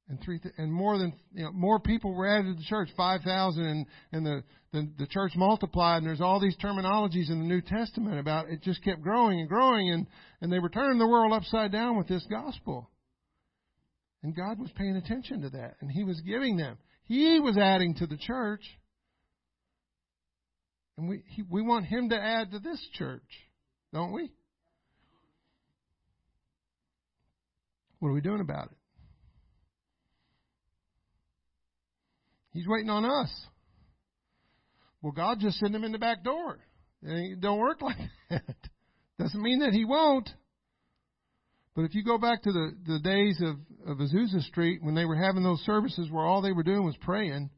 and three th- and more than you know more people were added to the church five thousand and and the, the the church multiplied and there's all these terminologies in the New Testament about it just kept growing and growing and and they were turning the world upside down with this gospel. And God was paying attention to that and He was giving them. He was adding to the church. And we he, we want Him to add to this church don't we? What are we doing about it He's waiting on us. Well, God just sent him in the back door. It don't work like that. Doesn't mean that he won't. But if you go back to the, the days of, of Azusa Street when they were having those services where all they were doing was praying,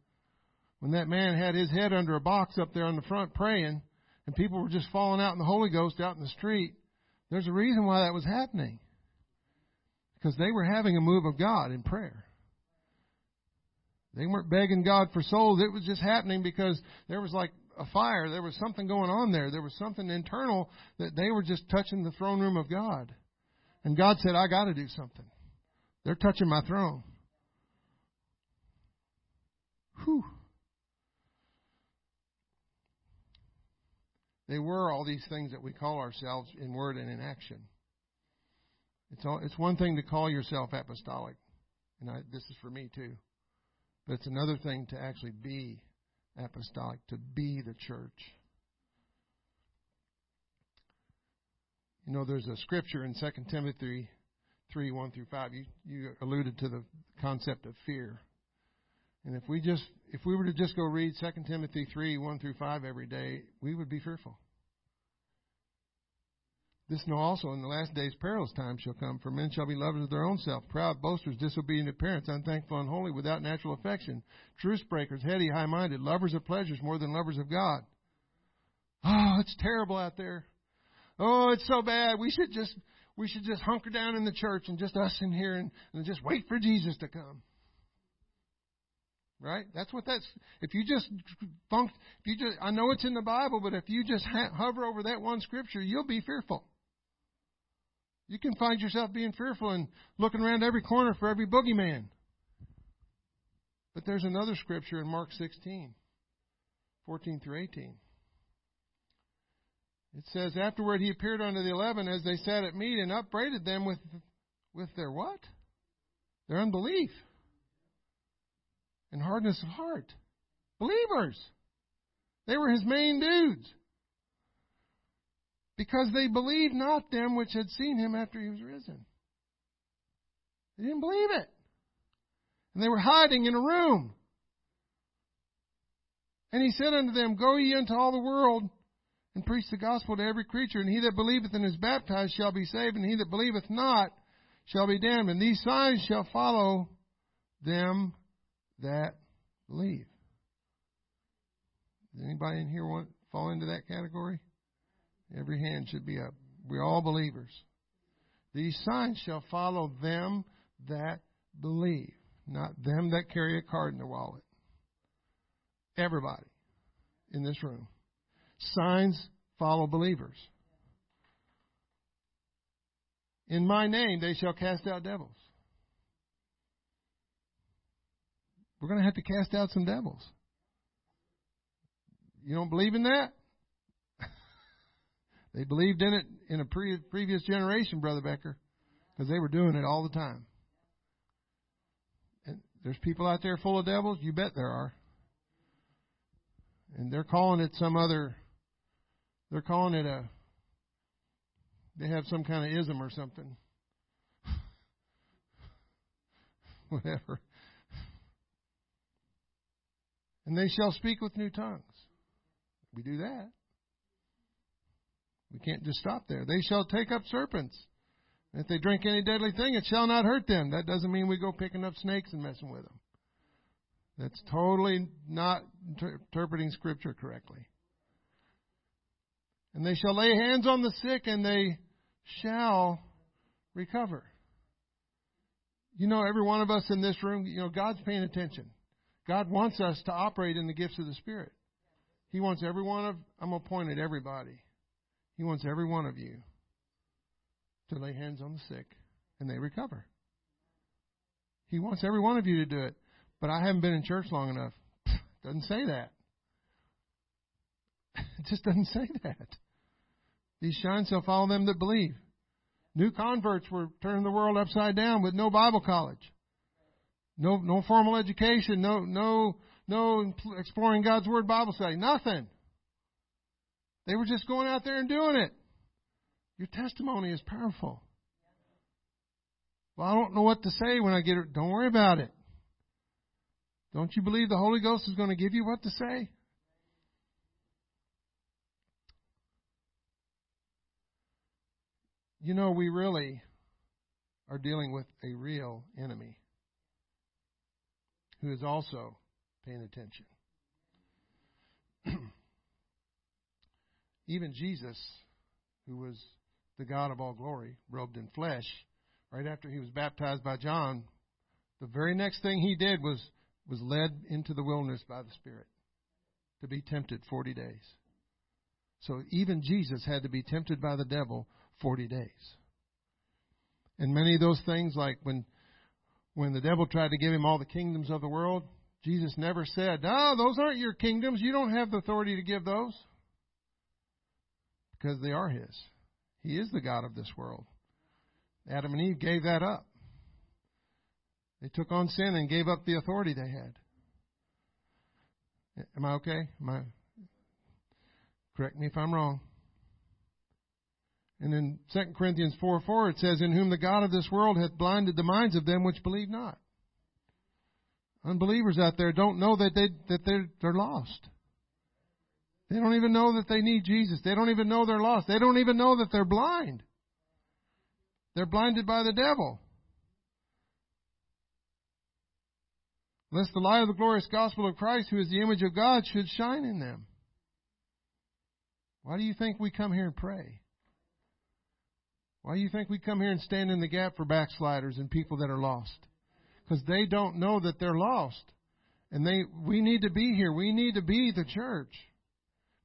when that man had his head under a box up there on the front praying, and people were just falling out in the Holy Ghost out in the street, there's a reason why that was happening. Because they were having a move of God in prayer. They weren't begging God for souls. It was just happening because there was like a fire. There was something going on there. There was something internal that they were just touching the throne room of God. And God said, I got to do something. They're touching my throne. Whew. They were all these things that we call ourselves in word and in action. It's all, it's one thing to call yourself apostolic, and I, this is for me too. But it's another thing to actually be apostolic, to be the church. You know, there's a scripture in 2 Timothy 3 1 through 5. You, you alluded to the concept of fear. And if we just if we were to just go read 2 Timothy 3 1 through 5 every day, we would be fearful. This know also in the last days perilous times shall come, for men shall be lovers of their own self, proud, boasters, disobedient to parents, unthankful, unholy, without natural affection, truce breakers, heady, high minded, lovers of pleasures more than lovers of God. Oh, it's terrible out there. Oh, it's so bad. We should just we should just hunker down in the church and just us in here and, and just wait for Jesus to come. Right? That's what that's. If you just funk, if you just, I know it's in the Bible, but if you just ha- hover over that one scripture, you'll be fearful. You can find yourself being fearful and looking around every corner for every boogeyman. But there's another scripture in Mark 16, 14 through 18. It says, Afterward he appeared unto the eleven as they sat at meat and upbraided them with, with their what? Their unbelief and hardness of heart. Believers. They were his main dudes because they believed not them which had seen him after he was risen. They didn't believe it. And they were hiding in a room. And he said unto them, Go ye into all the world and preach the gospel to every creature, and he that believeth and is baptized shall be saved, and he that believeth not shall be damned. And these signs shall follow them that believe. Does anybody in here want fall into that category? Every hand should be up. We're all believers. These signs shall follow them that believe, not them that carry a card in their wallet. Everybody in this room. Signs follow believers. In my name they shall cast out devils. We're going to have to cast out some devils. You don't believe in that? They believed in it in a pre- previous generation, Brother Becker, because they were doing it all the time. And there's people out there full of devils. You bet there are. And they're calling it some other. They're calling it a. They have some kind of ism or something. whatever. And they shall speak with new tongues. We do that. We can't just stop there. They shall take up serpents. And if they drink any deadly thing, it shall not hurt them. That doesn't mean we go picking up snakes and messing with them. That's totally not inter- interpreting Scripture correctly. And they shall lay hands on the sick and they shall recover. You know, every one of us in this room, you know, God's paying attention. God wants us to operate in the gifts of the Spirit. He wants every one of, I'm at everybody. He wants every one of you to lay hands on the sick and they recover. He wants every one of you to do it. But I haven't been in church long enough. Doesn't say that. It just doesn't say that. These signs shall follow them that believe. New converts were turning the world upside down with no Bible college. No, no formal education, no, no, no exploring God's Word Bible study, nothing. They were just going out there and doing it. Your testimony is powerful. Well, I don't know what to say when I get it. Don't worry about it. Don't you believe the Holy Ghost is going to give you what to say? You know, we really are dealing with a real enemy who is also paying attention. Even Jesus, who was the God of all glory, robed in flesh, right after he was baptized by John, the very next thing he did was was led into the wilderness by the Spirit to be tempted 40 days. So even Jesus had to be tempted by the devil 40 days. And many of those things, like when when the devil tried to give him all the kingdoms of the world, Jesus never said, No, those aren't your kingdoms. You don't have the authority to give those. Because they are his. He is the God of this world. Adam and Eve gave that up. They took on sin and gave up the authority they had. Am I okay? Am I, correct me if I'm wrong. And in 2 Corinthians 4 4, it says, In whom the God of this world hath blinded the minds of them which believe not. Unbelievers out there don't know that, they, that they're, they're lost. They don't even know that they need Jesus. They don't even know they're lost. They don't even know that they're blind. They're blinded by the devil. lest the light of the glorious gospel of Christ, who is the image of God, should shine in them. Why do you think we come here and pray? Why do you think we come here and stand in the gap for backsliders and people that are lost? Because they don't know that they're lost. And they we need to be here. We need to be the church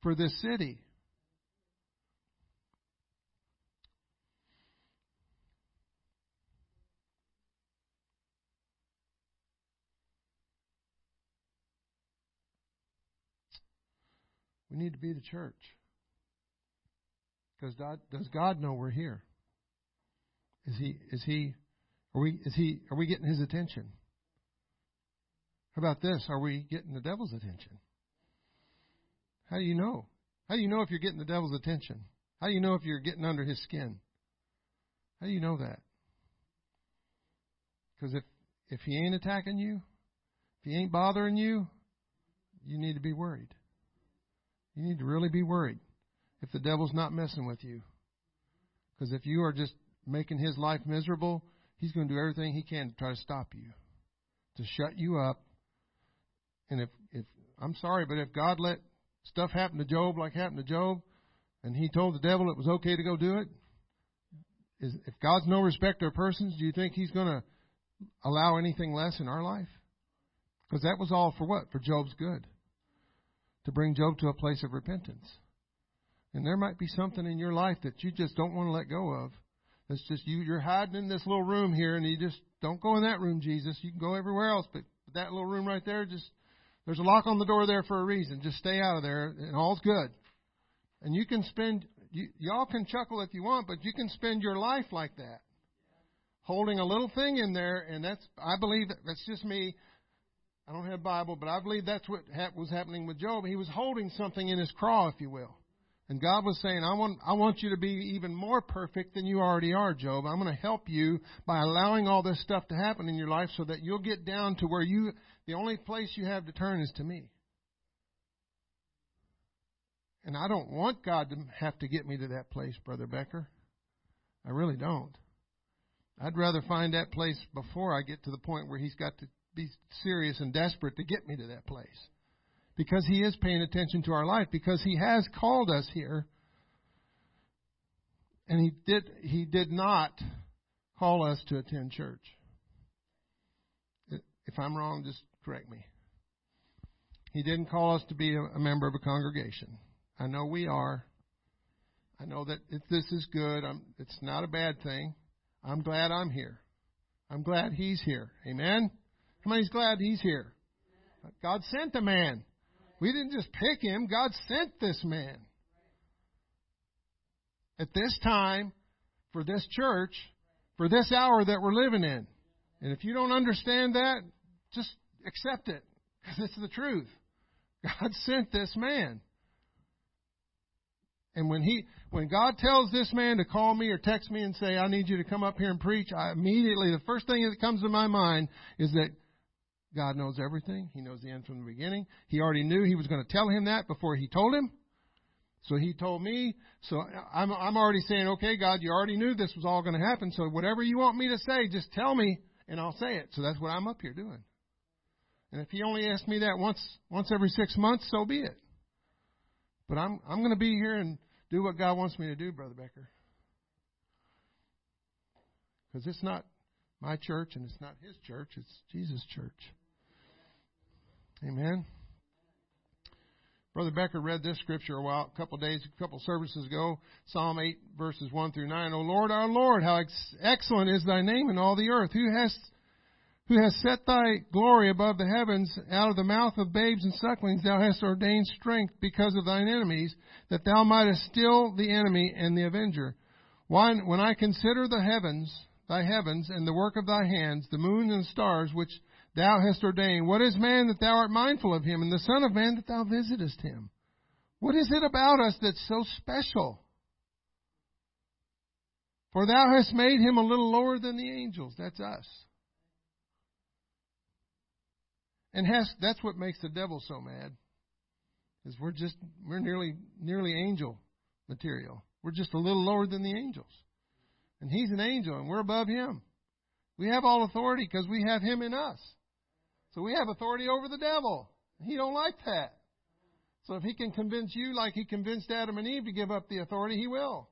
for this city. We need to be the church. Because God, does God know we're here? Is he is he are we is he are we getting his attention? How about this? Are we getting the devil's attention? How do you know? How do you know if you're getting the devil's attention? How do you know if you're getting under his skin? How do you know that? Because if if he ain't attacking you, if he ain't bothering you, you need to be worried. You need to really be worried if the devil's not messing with you. Because if you are just making his life miserable, he's going to do everything he can to try to stop you, to shut you up. And if, if I'm sorry, but if God let stuff happen to Job like happened to Job, and he told the devil it was okay to go do it, is if God's no respecter of persons, do you think he's going to allow anything less in our life? Because that was all for what? For Job's good to bring Job to a place of repentance. And there might be something in your life that you just don't want to let go of. That's just you. You're hiding in this little room here, and you just don't go in that room, Jesus. You can go everywhere else, but that little room right there, just there's a lock on the door there for a reason. Just stay out of there, and all's good. And you can spend. You, y'all can chuckle if you want, but you can spend your life like that, holding a little thing in there, and that's. I believe that's just me. I don't have a Bible, but I believe that's what was happening with Job. He was holding something in his craw, if you will. And God was saying, I want, I want you to be even more perfect than you already are, Job. I'm going to help you by allowing all this stuff to happen in your life so that you'll get down to where you, the only place you have to turn is to me. And I don't want God to have to get me to that place, Brother Becker. I really don't. I'd rather find that place before I get to the point where He's got to be serious and desperate to get me to that place because He is paying attention to our life, because He has called us here. And He did, He did not call us to attend church. If I'm wrong, just correct me. He didn't call us to be a, member of a congregation. I know we are. I know that if this is good, I'm, it's not a bad thing. I'm glad I'm here. I'm glad he's here. Amen? Many's glad he's here? God sent a man. We didn't just pick him, God sent this man. At this time, for this church, for this hour that we're living in. And if you don't understand that, just accept it, because it's the truth. God sent this man. And when he, when God tells this man to call me or text me and say, I need you to come up here and preach, I immediately, the first thing that comes to my mind is that God knows everything. He knows the end from the beginning. He already knew he was going to tell him that before he told him. So he told me. So I'm, I'm already saying, okay, God, you already knew this was all going to happen. So whatever you want me to say, just tell me and I'll say it. So that's what I'm up here doing. And if he only asked me that once, once every six months, so be it. But I'm, I'm going to be here and do what God wants me to do, Brother Becker. Because it's not my church and it's not his church, it's Jesus' church. Amen. Brother Becker read this scripture a while, a couple days, a couple services ago, Psalm 8, verses 1 through 9. O Lord, our Lord, how ex- excellent is thy name in all the earth. Who has, who has set thy glory above the heavens, out of the mouth of babes and sucklings thou hast ordained strength because of thine enemies, that thou mightest still the enemy and the avenger. When, when I consider the heavens, thy heavens, and the work of thy hands, the moon and the stars which thou hast ordained. What is man that thou art mindful of him, and the Son of Man that thou visitest him? What is it about us that's so special? For thou hast made him a little lower than the angels. That's us. And has, that's what makes the devil so mad. Is we're just we're nearly nearly angel material. We're just a little lower than the angels. And he's an angel and we're above him. We have all authority because we have him in us. So we have authority over the devil. He don't like that. So if he can convince you like he convinced Adam and Eve to give up the authority, he will.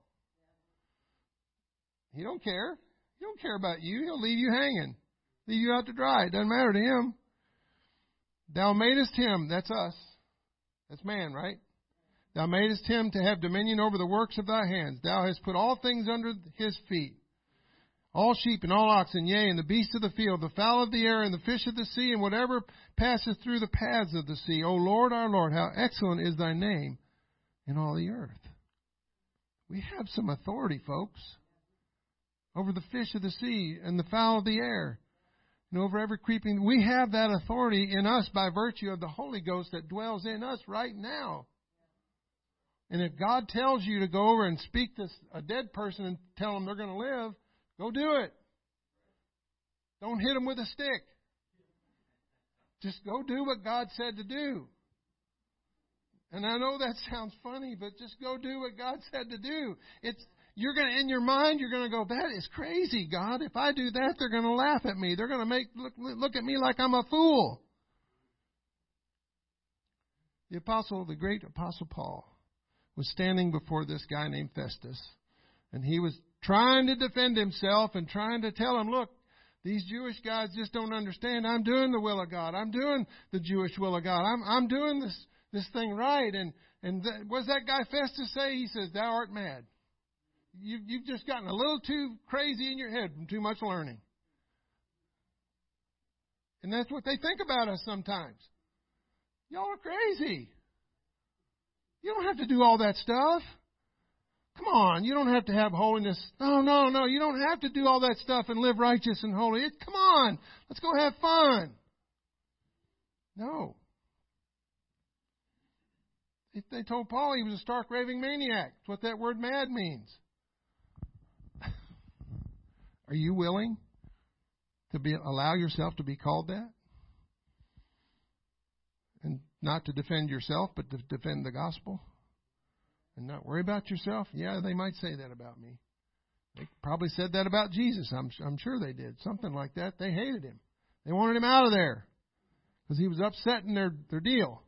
He don't care. He don't care about you. He'll leave you hanging. Leave you out to dry. It doesn't matter to him. Thou madest him, that's us. That's man, right? Thou madest him to have dominion over the works of thy hands. Thou hast put all things under his feet all sheep and all oxen, yea, and the beasts of the field, the fowl of the air, and the fish of the sea, and whatever passeth through the paths of the sea. O Lord, our Lord, how excellent is thy name in all the earth. We have some authority, folks, over the fish of the sea and the fowl of the air, and over every creeping. We have that authority in us by virtue of the Holy Ghost that dwells in us right now. And if God tells you to go over and speak to a dead person and tell them they're going to live, Go do it. Don't hit them with a stick. Just go do what God said to do. And I know that sounds funny, but just go do what God said to do. It's you're going to in your mind you're going to go that is crazy, God. If I do that, they're going to laugh at me. They're going to make look, look at me like I'm a fool. The apostle, the great apostle Paul, was standing before this guy named Festus, and he was trying to defend himself and trying to tell him, look, these Jewish guys just don't understand. I'm doing the will of God. I'm doing the Jewish will of God. I'm I'm doing this this thing right. And and th- does that guy Festus say? He says, "Thou art mad. You you've just gotten a little too crazy in your head from too much learning." And that's what they think about us sometimes. Y'all are crazy. You don't have to do all that stuff. Come on, you don't have to have holiness. No, no, no, you don't have to do all that stuff and live righteous and holy. Come on, let's go have fun. No. They told Paul he was a stark raving maniac. That's what that word mad means. Are you willing to be allow yourself to be called that? And not to defend yourself, but to defend the gospel? And not worry about yourself? Yeah, they might say that about me. They probably said that about Jesus. I'm, I'm sure they did. Something like that. They hated him. They wanted him out of there because he was upsetting their, their deal.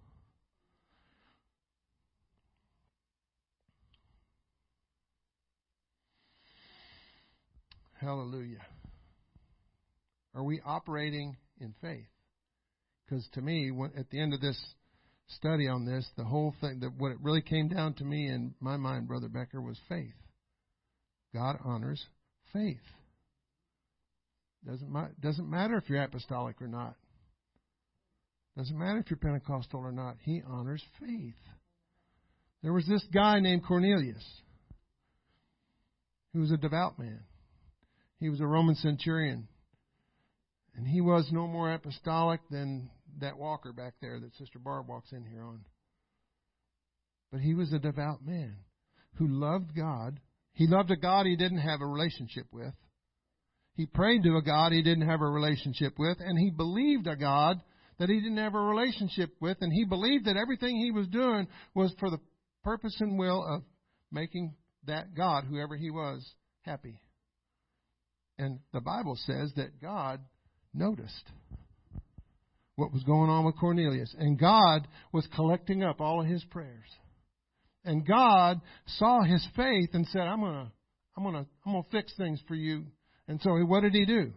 Hallelujah. Are we operating in faith? Because to me, at the end of this study on this, the whole thing, that what it really came down to me in my mind, Brother Becker, was faith. God honors faith. Doesn't doesn't matter if you're apostolic or not. Doesn't matter if you're Pentecostal or not. He honors faith. There was this guy named Cornelius who was a devout man. He was a Roman centurion. And he was no more apostolic than that walker back there that Sister Barb walks in here on. But he was a devout man who loved God. He loved a God he didn't have a relationship with. He prayed to a God he didn't have a relationship with, and he believed a God that he didn't have a relationship with, and he believed that everything he was doing was for the purpose and will of making that God, whoever he was, happy. And the Bible says that God noticed what was going on with Cornelius. And God was collecting up all of his prayers. And God saw his faith and said, I'm gonna I'm gonna I'm gonna fix things for you. And so what did he do?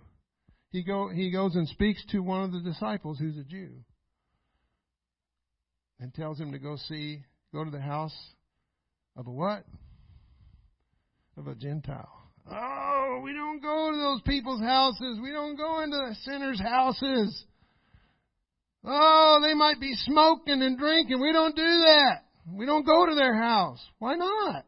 He go he goes and speaks to one of the disciples who's a Jew. And tells him to go see go to the house of a what? Of a Gentile. Oh, we don't go to those people's houses. We don't go into the sinners' houses. Oh, they might be smoking and drinking. We don't do that. We don't go to their house. Why not?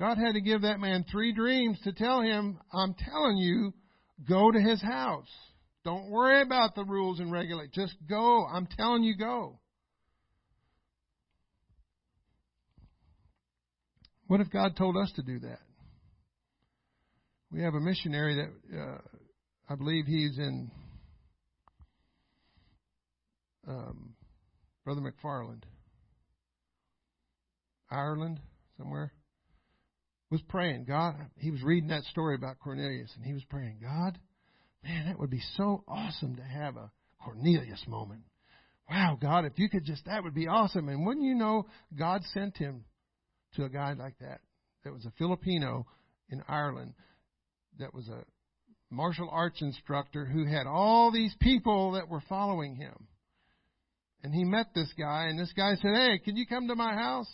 God had to give that man three dreams to tell him, I'm telling you, go to his house. Don't worry about the rules and regulations. Just go. I'm telling you, go. What if God told us to do that? We have a missionary that uh, I believe he's in um, Brother McFarland, Ireland, somewhere, was praying. God, he was reading that story about Cornelius, and he was praying, God, man, that would be so awesome to have a Cornelius moment. Wow, God, if you could just, that would be awesome. And wouldn't you know, God sent him to a guy like that. That was a Filipino in Ireland that was a martial arts instructor who had all these people that were following him. And he met this guy, and this guy said, Hey, can you come to my house?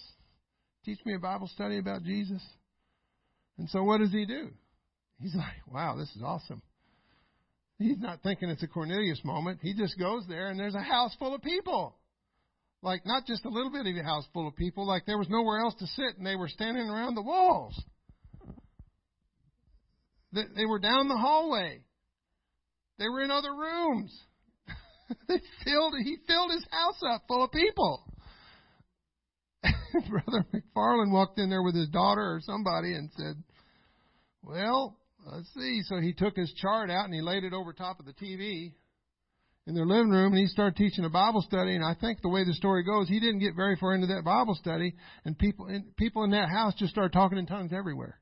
Teach me a Bible study about Jesus? And so what does he do? He's like, Wow, this is awesome. He's not thinking it's a Cornelius moment. He just goes there, and there's a house full of people. Like not just a little bit of a house full of people, like there was nowhere else to sit and they were standing around the walls. They were down the hallway. They were in other rooms. they filled he filled his house up full of people. Brother McFarland walked in there with his daughter or somebody and said, Well, let's see. So he took his chart out and he laid it over top of the TV in their living room and he started teaching a Bible study. And I think the way the story goes, he didn't get very far into that Bible study, and people in, people in that house just started talking in tongues everywhere.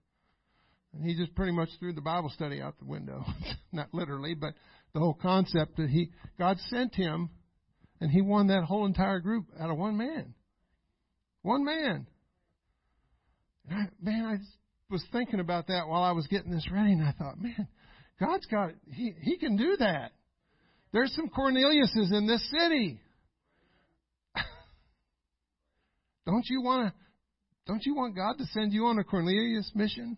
And he just pretty much threw the Bible study out the window, not literally, but the whole concept that he God sent him, and he won that whole entire group out of one man. One man. And I, man, I was thinking about that while I was getting this ready, and I thought, man, God's got he he can do that. There's some Corneliuses in this city. don't you want to? Don't you want God to send you on a Cornelius mission?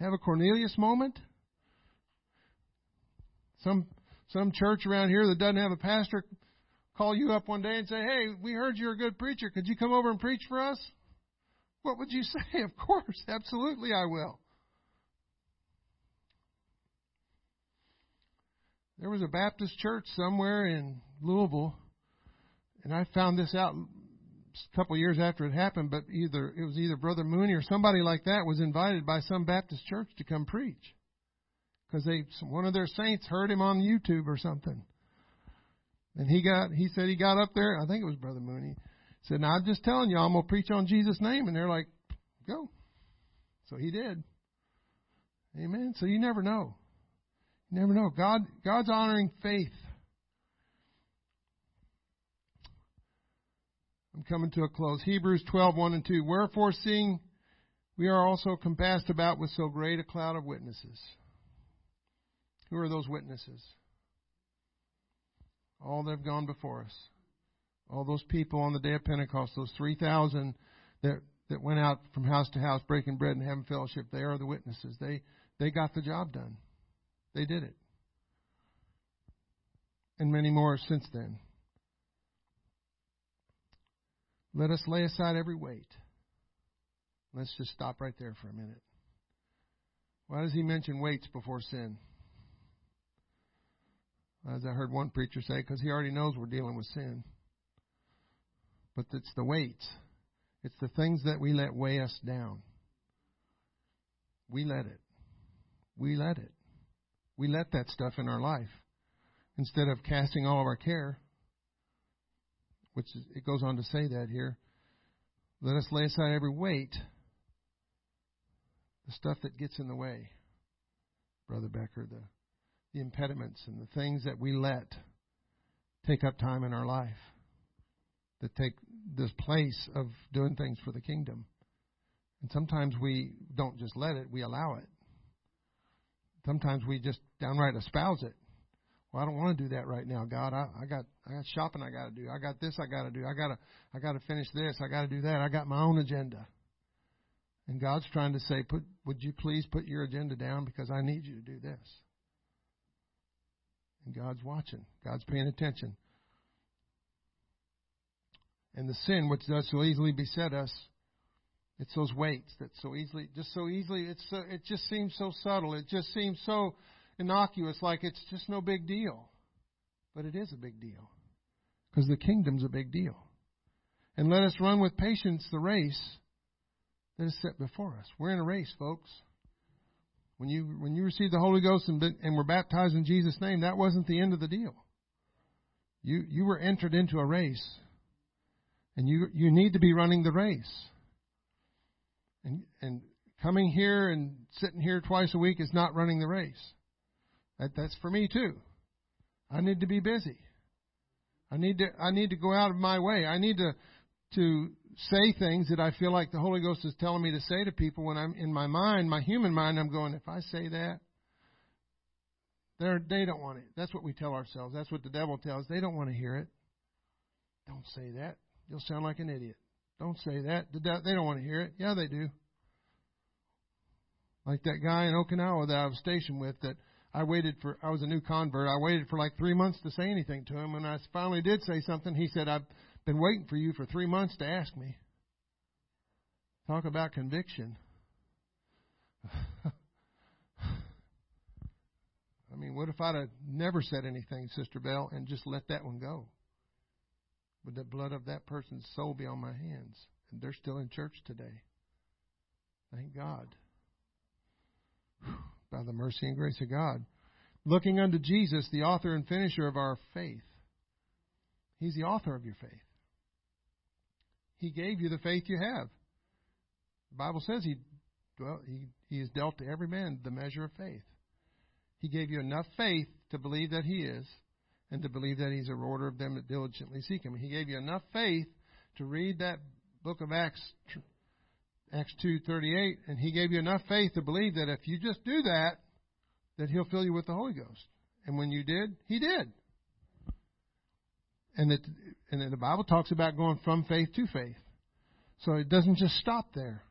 Have a Cornelius moment? Some some church around here that doesn't have a pastor call you up one day and say, "Hey, we heard you're a good preacher. Could you come over and preach for us?" What would you say? Of course, absolutely, I will. There was a Baptist church somewhere in Louisville, and I found this out a couple years after it happened, but either it was either Brother Mooney or somebody like that was invited by some Baptist church to come preach because they one of their saints heard him on YouTube or something. And he got he said he got up there, I think it was Brother Mooney, said, Now I'm just telling you, I'm gonna preach on Jesus' name and they're like, Go. So he did. Amen. So you never know. You never know. God God's honoring faith. I'm coming to a close. Hebrews 12, 1 and 2. Wherefore, seeing we are also compassed about with so great a cloud of witnesses. Who are those witnesses? All that have gone before us. All those people on the day of Pentecost, those 3,000 that, that went out from house to house breaking bread and having fellowship, they are the witnesses. They, they got the job done. They did it. And many more since then. Let us lay aside every weight. Let's just stop right there for a minute. Why does he mention weights before sin? As I heard one preacher say, because he already knows we're dealing with sin. But it's the weights. It's the things that we let weigh us down. We let it. We let it. We let that stuff in our life. Instead of casting all of our care, which is, it goes on to say that here. Let us lay aside every weight, the stuff that gets in the way, Brother Becker, the, the impediments and the things that we let take up time in our life, that take this place of doing things for the kingdom. And sometimes we don't just let it, we allow it. Sometimes we just downright espouse it. Well, I don't want to do that right now, God. I, I got I got shopping I got to do. I got this I got to do. I got to I got to finish this. I got to do that. I got my own agenda. And God's trying to say, put would you please put your agenda down because I need you to do this. And God's watching. God's paying attention. And the sin which does so easily beset us, it's those weights that so easily, just so easily, it's so, it just seems so subtle. It just seems so innocuous, like it's just no big deal. But it is a big deal. Because the kingdom's a big deal. And let us run with patience the race that is set before us. We're in a race, folks. When you when you receive the Holy Ghost and, and were baptized in Jesus' name, that wasn't the end of the deal. You you were entered into a race, and you you need to be running the race. And and coming here and sitting here twice a week is not running the race. That, that's for me too. I need to be busy. I need to I need to go out of my way. I need to to say things that I feel like the Holy Ghost is telling me to say to people when I'm in my mind, my human mind, I'm going, if I say that, they don't want it. That's what we tell ourselves. That's what the devil tells. They don't want to hear it. Don't say that. You'll sound like an idiot. Don't say that. They don't want to hear it. Yeah, they do. Like that guy in Okinawa that I was stationed with that I waited for, I was a new convert. I waited for like three months to say anything to him. When I finally did say something, he said, I've been waiting for you for three months to ask me. Talk about conviction. I mean, what if I'd have never said anything, Sister Bell, and just let that one go? Would the blood of that person's soul be on my hands? And they're still in church today. Thank God by the mercy and grace of God. Looking unto Jesus, the author and finisher of our faith. He's the author of your faith. He gave you the faith you have. The Bible says he, well, he, he has dealt to every man the measure of faith. He gave you enough faith to believe that he is and to believe that he's a rewarder of them that diligently seek him. He gave you enough faith to read that book of Acts Acts 2:38 and he gave you enough faith to believe that if you just do that that he'll fill you with the Holy Ghost. And when you did, he did. And that and the Bible talks about going from faith to faith. So it doesn't just stop there.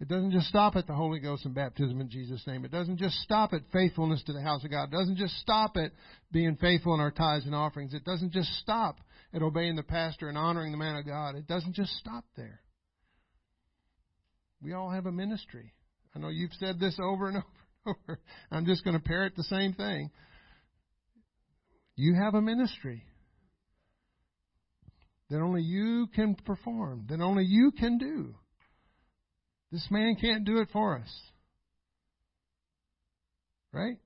It doesn't just stop at the Holy Ghost and baptism in Jesus' name. It doesn't just stop at faithfulness to the house of God. It doesn't just stop at being faithful in our tithes and offerings. It doesn't just stop at obeying the pastor and honoring the man of God. It doesn't just stop there. We all have a ministry. I know you've said this over and over and over. I'm just going to parrot the same thing. You have a ministry. that only you can perform, that only you can do. This man can't do it for us. Right?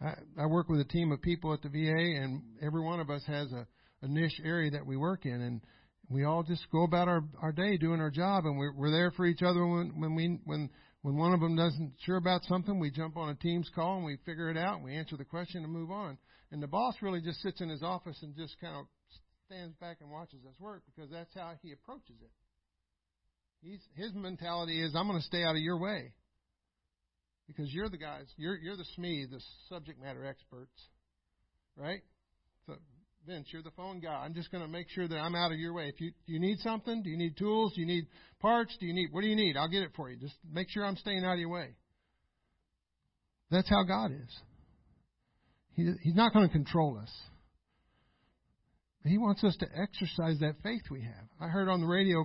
I, I work with a team of people at the VA, and every one of us has a, a niche area that we work in, and we all just go about our our day doing our job, and we're we're there for each other when when we when when one of them doesn't sure about something, we jump on a Teams call and we figure it out, and we answer the question and move on. And the boss really just sits in his office and just kind of stands back and watches us work because that's how he approaches it. He's, his mentality is, I'm going to stay out of your way because you're the guys, you're you're the SME, the subject matter experts, right? So Vince, you're the phone guy. I'm just going to make sure that I'm out of your way. If you do you need something, do you need tools? Do you need parts? Do you need what do you need? I'll get it for you. Just make sure I'm staying out of your way. That's how God is. He, he's not going to control us. He wants us to exercise that faith we have. I heard on the radio,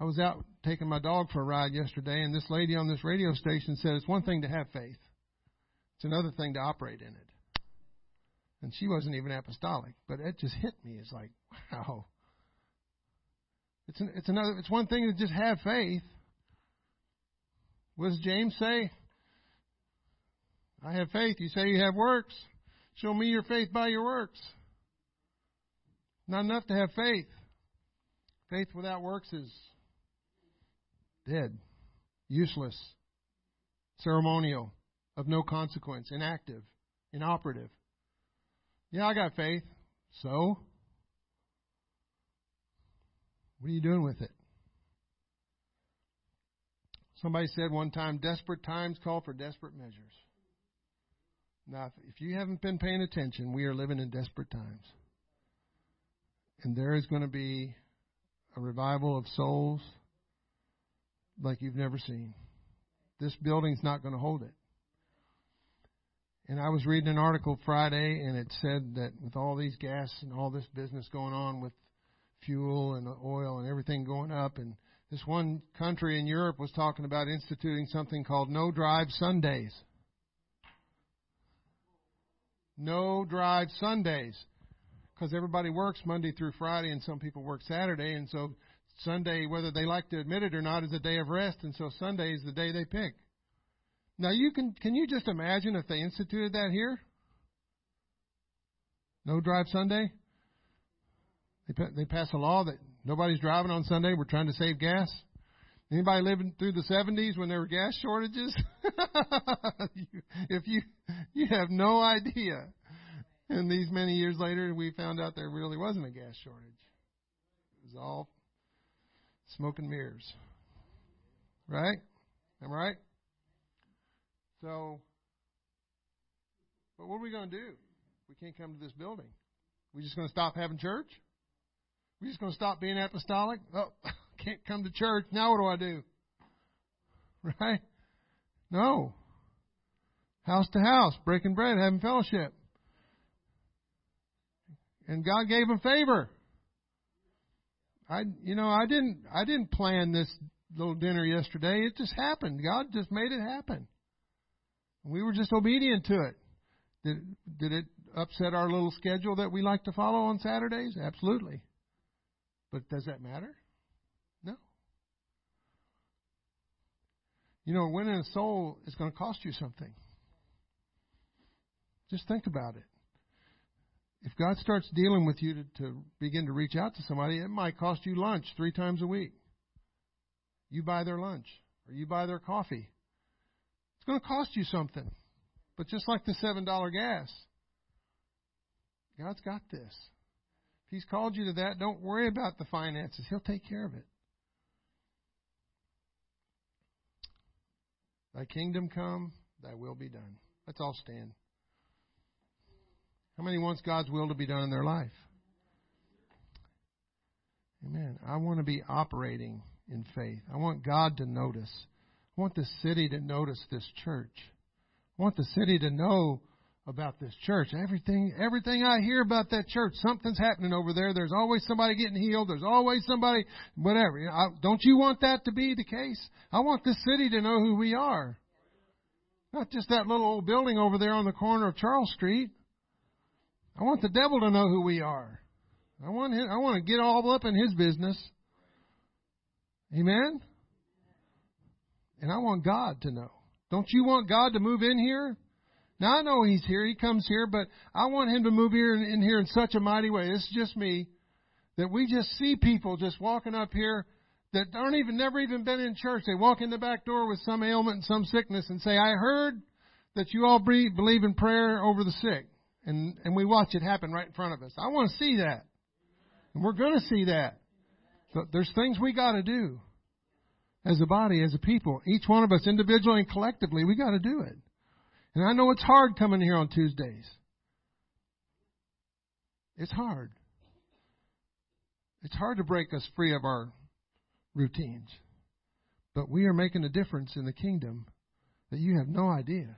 I was out taking my dog for a ride yesterday, and this lady on this radio station said it's one thing to have faith, it's another thing to operate in it and she wasn't even apostolic, but it just hit me. It's like, wow. It's an, it's another. It's one thing to just have faith. What does James say? I have faith. You say you have works. Show me your faith by your works. Not enough to have faith. Faith without works is dead, useless, ceremonial, of no consequence, inactive, inoperative. Yeah, I got faith. So? What are you doing with it? Somebody said one time, desperate times call for desperate measures. Now, if you haven't been paying attention, we are living in desperate times. And there is going to be a revival of souls like you've never seen. This building's not going to hold it. And I was reading an article Friday, and it said that with all these gas and all this business going on with fuel and oil and everything going up, and this one country in Europe was talking about instituting something called No Drive Sundays. No Drive Sundays. Because everybody works Monday through Friday, and some people work Saturday, and so Sunday, whether they like to admit it or not, is a day of rest, and so Sunday is the day they pick. Now you can can you just imagine if they instituted that here? No drive Sunday. They they pass a law that nobody's driving on Sunday. We're trying to save gas. Anybody living through the 70s when there were gas shortages? if you you have no idea. And these many years later, we found out there really wasn't a gas shortage. It was all smoke and mirrors. Right? Am I right? So, but what are we going to do? We can't come to this building. We just going to stop having church? We just going to stop being apostolic? Oh, can't come to church. Now what do I do? Right? No. House to house, breaking bread, having fellowship. And God gave him favor. I, you know, I didn't, I didn't plan this little dinner yesterday. It just happened. God just made it happen. We were just obedient to it. Did, did it upset our little schedule that we like to follow on Saturdays? Absolutely. But does that matter? No. You know, winning a soul is going to cost you something. Just think about it. If God starts dealing with you to, to begin to reach out to somebody, it might cost you lunch three times a week. You buy their lunch or you buy their coffee it's going to cost you something. But just like the $7 gas, God's got this. If He's called you to that, don't worry about the finances. He'll take care of it. Thy kingdom come, thy will be done. Let's all stand. How many wants God's will to be done in their life? Amen. I want to be operating in faith. I want God to notice. I want the city to notice this church. I want the city to know about this church. Everything, everything I hear about that church, something's happening over there. There's always somebody getting healed. There's always somebody, whatever. I, don't you want that to be the case? I want this city to know who we are. Not just that little old building over there on the corner of Charles Street. I want the devil to know who we are. I want him, I want to get all up in his business. Amen? And I want God to know. Don't you want God to move in here? Now I know He's here. He comes here, but I want Him to move here in, in here in such a mighty way. This is just me. That we just see people just walking up here that aren't even never even been in church. They walk in the back door with some ailment and some sickness and say, "I heard that you all believe in prayer over the sick," and and we watch it happen right in front of us. I want to see that, and we're going to see that. But there's things we got to do as a body, as a people. Each one of us, individually and collectively, we got to do it. And I know it's hard coming here on Tuesdays. It's hard. It's hard to break us free of our routines. But we are making a difference in the kingdom that you have no idea.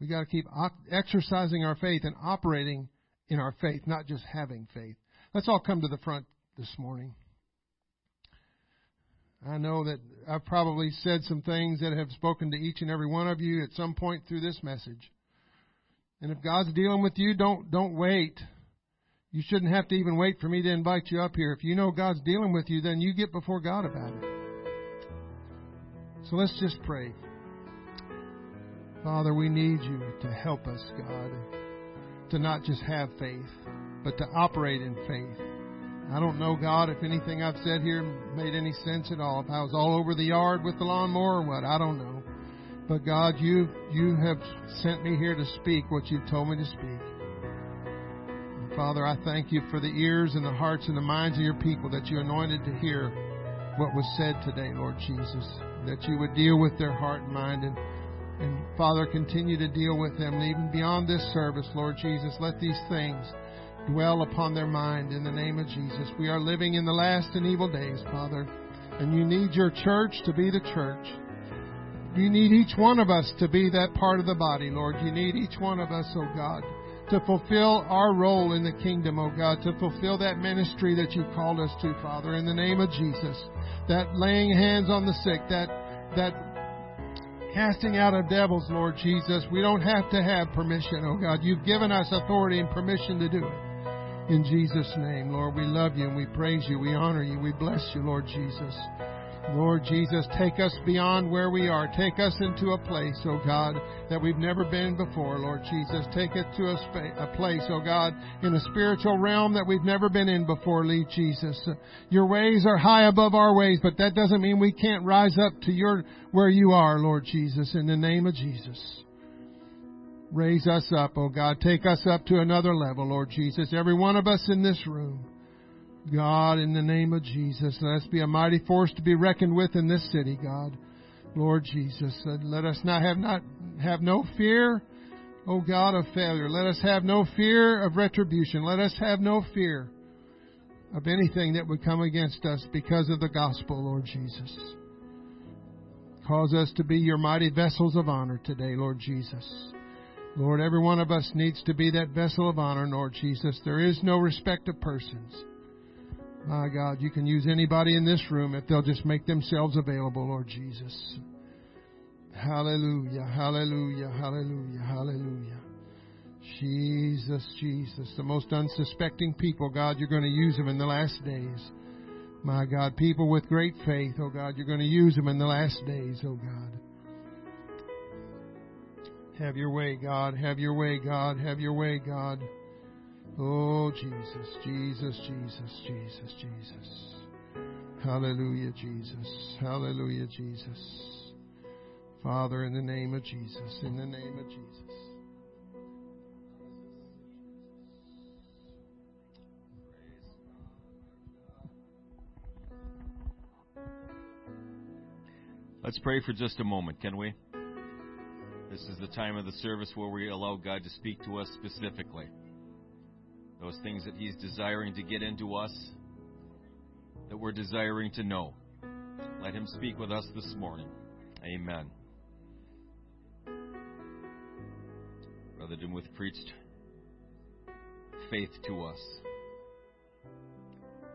We got to keep exercising our faith and operating in our faith, not just having faith. Let's all come to the front this morning. I know that I've probably said some things that have spoken to each and every one of you at some point through this message. And if God's dealing with you, don't don't wait. You shouldn't have to even wait for me to invite you up here. If you know God's dealing with you, then you get before God about it. So let's just pray. Father, we need you to help us, God, to not just have faith, but to operate in faith. I don't know, God, if anything I've said here made any sense at all. If I was all over the yard with the lawnmower or what, I don't know. But God, you you have sent me here to speak what you've told me to speak. And Father, I thank you for the ears and the hearts and the minds of your people that you anointed to hear what was said today, Lord Jesus. That you would deal with their heart and mind and and Father, continue to deal with them. And even beyond this service, Lord Jesus, let these things dwell upon their mind in the name of Jesus. We are living in the last and evil days, Father, and you need your church to be the church. You need each one of us to be that part of the body, Lord. You need each one of us, oh God, to fulfill our role in the kingdom, oh God, to fulfill that ministry that you called us to, Father, in the name of Jesus. That laying hands on the sick, that that casting out of devils, Lord Jesus. We don't have to have permission, oh God. You've given us authority and permission to do it. In Jesus' name, Lord, we love you and we praise you. We honor you. We bless you, Lord Jesus. Lord Jesus, take us beyond where we are. Take us into a place, oh God, that we've never been before, Lord Jesus. Take it to a, spa- a place, oh God, in a spiritual realm that we've never been in before, Lord Jesus. Your ways are high above our ways, but that doesn't mean we can't rise up to your, where you are, Lord Jesus, in the name of Jesus. Raise us up, oh God. Take us up to another level, Lord Jesus. Every one of us in this room. God, in the name of Jesus, let us be a mighty force to be reckoned with in this city, God. Lord Jesus, let us not have not have no fear, oh God, of failure. Let us have no fear of retribution. Let us have no fear of anything that would come against us because of the gospel, Lord Jesus. Cause us to be your mighty vessels of honor today, Lord Jesus. Lord, every one of us needs to be that vessel of honor, Lord Jesus. There is no respect of persons. My God, you can use anybody in this room if they'll just make themselves available, Lord Jesus. Hallelujah, hallelujah, hallelujah, hallelujah. Jesus, Jesus, the most unsuspecting people, God, you're going to use them in the last days. My God, people with great faith, oh God, you're going to use them in the last days, oh God. Have your way, God. Have your way, God. Have your way, God. Oh, Jesus, Jesus, Jesus, Jesus, Jesus. Hallelujah, Jesus. Hallelujah, Jesus. Father, in the name of Jesus, in the name of Jesus. Let's pray for just a moment, can we? This is the time of the service where we allow God to speak to us specifically. Those things that He's desiring to get into us, that we're desiring to know. Let Him speak with us this morning. Amen. Brother Demuth preached faith to us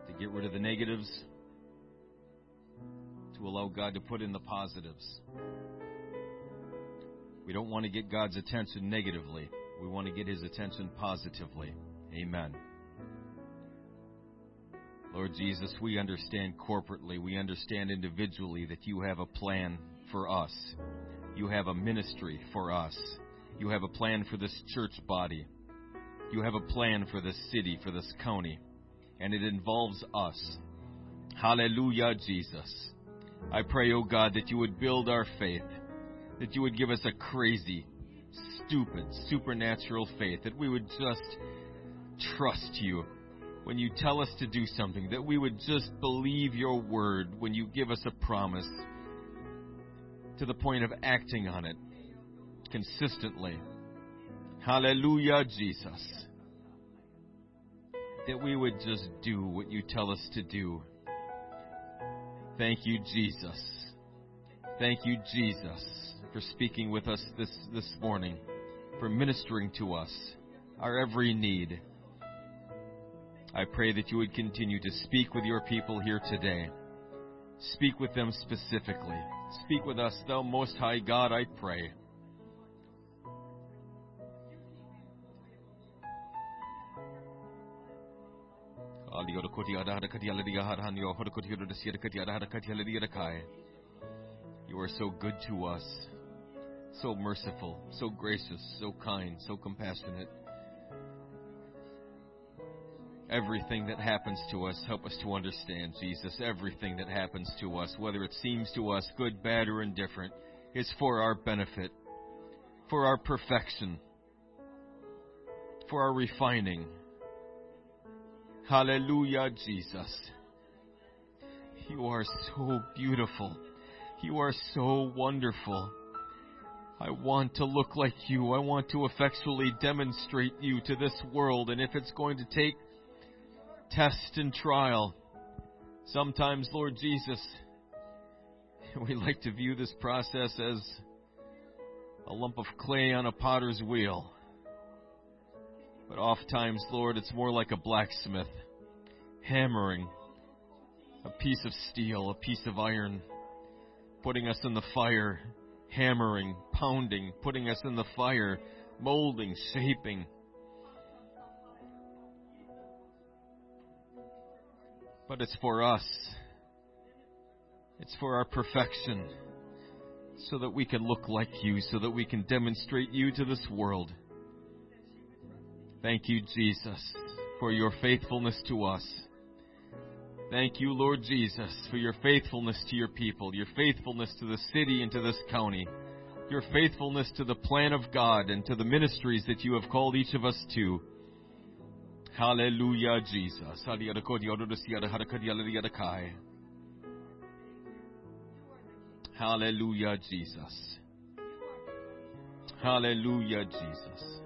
to get rid of the negatives, to allow God to put in the positives. We don't want to get God's attention negatively. We want to get his attention positively. Amen. Lord Jesus, we understand corporately, we understand individually that you have a plan for us. You have a ministry for us. You have a plan for this church body. You have a plan for this city, for this county. And it involves us. Hallelujah, Jesus. I pray, oh God, that you would build our faith, that you would give us a crazy, stupid, supernatural faith, that we would just trust you when you tell us to do something, that we would just believe your word when you give us a promise to the point of acting on it consistently. Hallelujah, Jesus. That we would just do what you tell us to do. Thank you, Jesus. Thank you, Jesus, for speaking with us this, this morning, for ministering to us our every need. I pray that you would continue to speak with your people here today. Speak with them specifically. Speak with us, thou Most High God, I pray. You are so good to us, so merciful, so gracious, so kind, so compassionate. Everything that happens to us, help us to understand, Jesus. Everything that happens to us, whether it seems to us good, bad, or indifferent, is for our benefit, for our perfection, for our refining. Hallelujah, Jesus. You are so beautiful. You are so wonderful. I want to look like you. I want to effectually demonstrate you to this world. And if it's going to take test and trial, sometimes, Lord Jesus, we like to view this process as a lump of clay on a potter's wheel. But oft times, Lord, it's more like a blacksmith hammering a piece of steel, a piece of iron, putting us in the fire, hammering, pounding, putting us in the fire, molding, shaping. But it's for us. It's for our perfection. So that we can look like you, so that we can demonstrate you to this world. Thank you, Jesus, for your faithfulness to us. Thank you, Lord Jesus, for your faithfulness to your people, your faithfulness to the city and to this county, your faithfulness to the plan of God and to the ministries that you have called each of us to. Hallelujah, Jesus. Hallelujah, Jesus. Hallelujah, Jesus.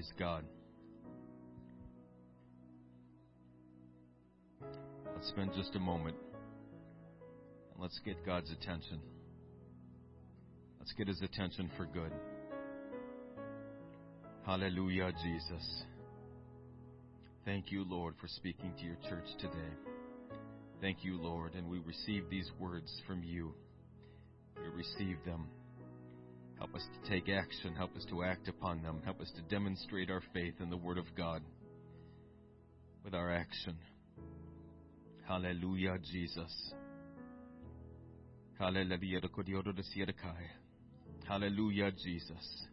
Praise God. Let's spend just a moment and let's get God's attention. Let's get his attention for good. Hallelujah, Jesus. Thank you, Lord, for speaking to your church today. Thank you, Lord, and we receive these words from you. We receive them. Help us to take action. Help us to act upon them. Help us to demonstrate our faith in the Word of God with our action. Hallelujah, Jesus. Hallelujah, Jesus.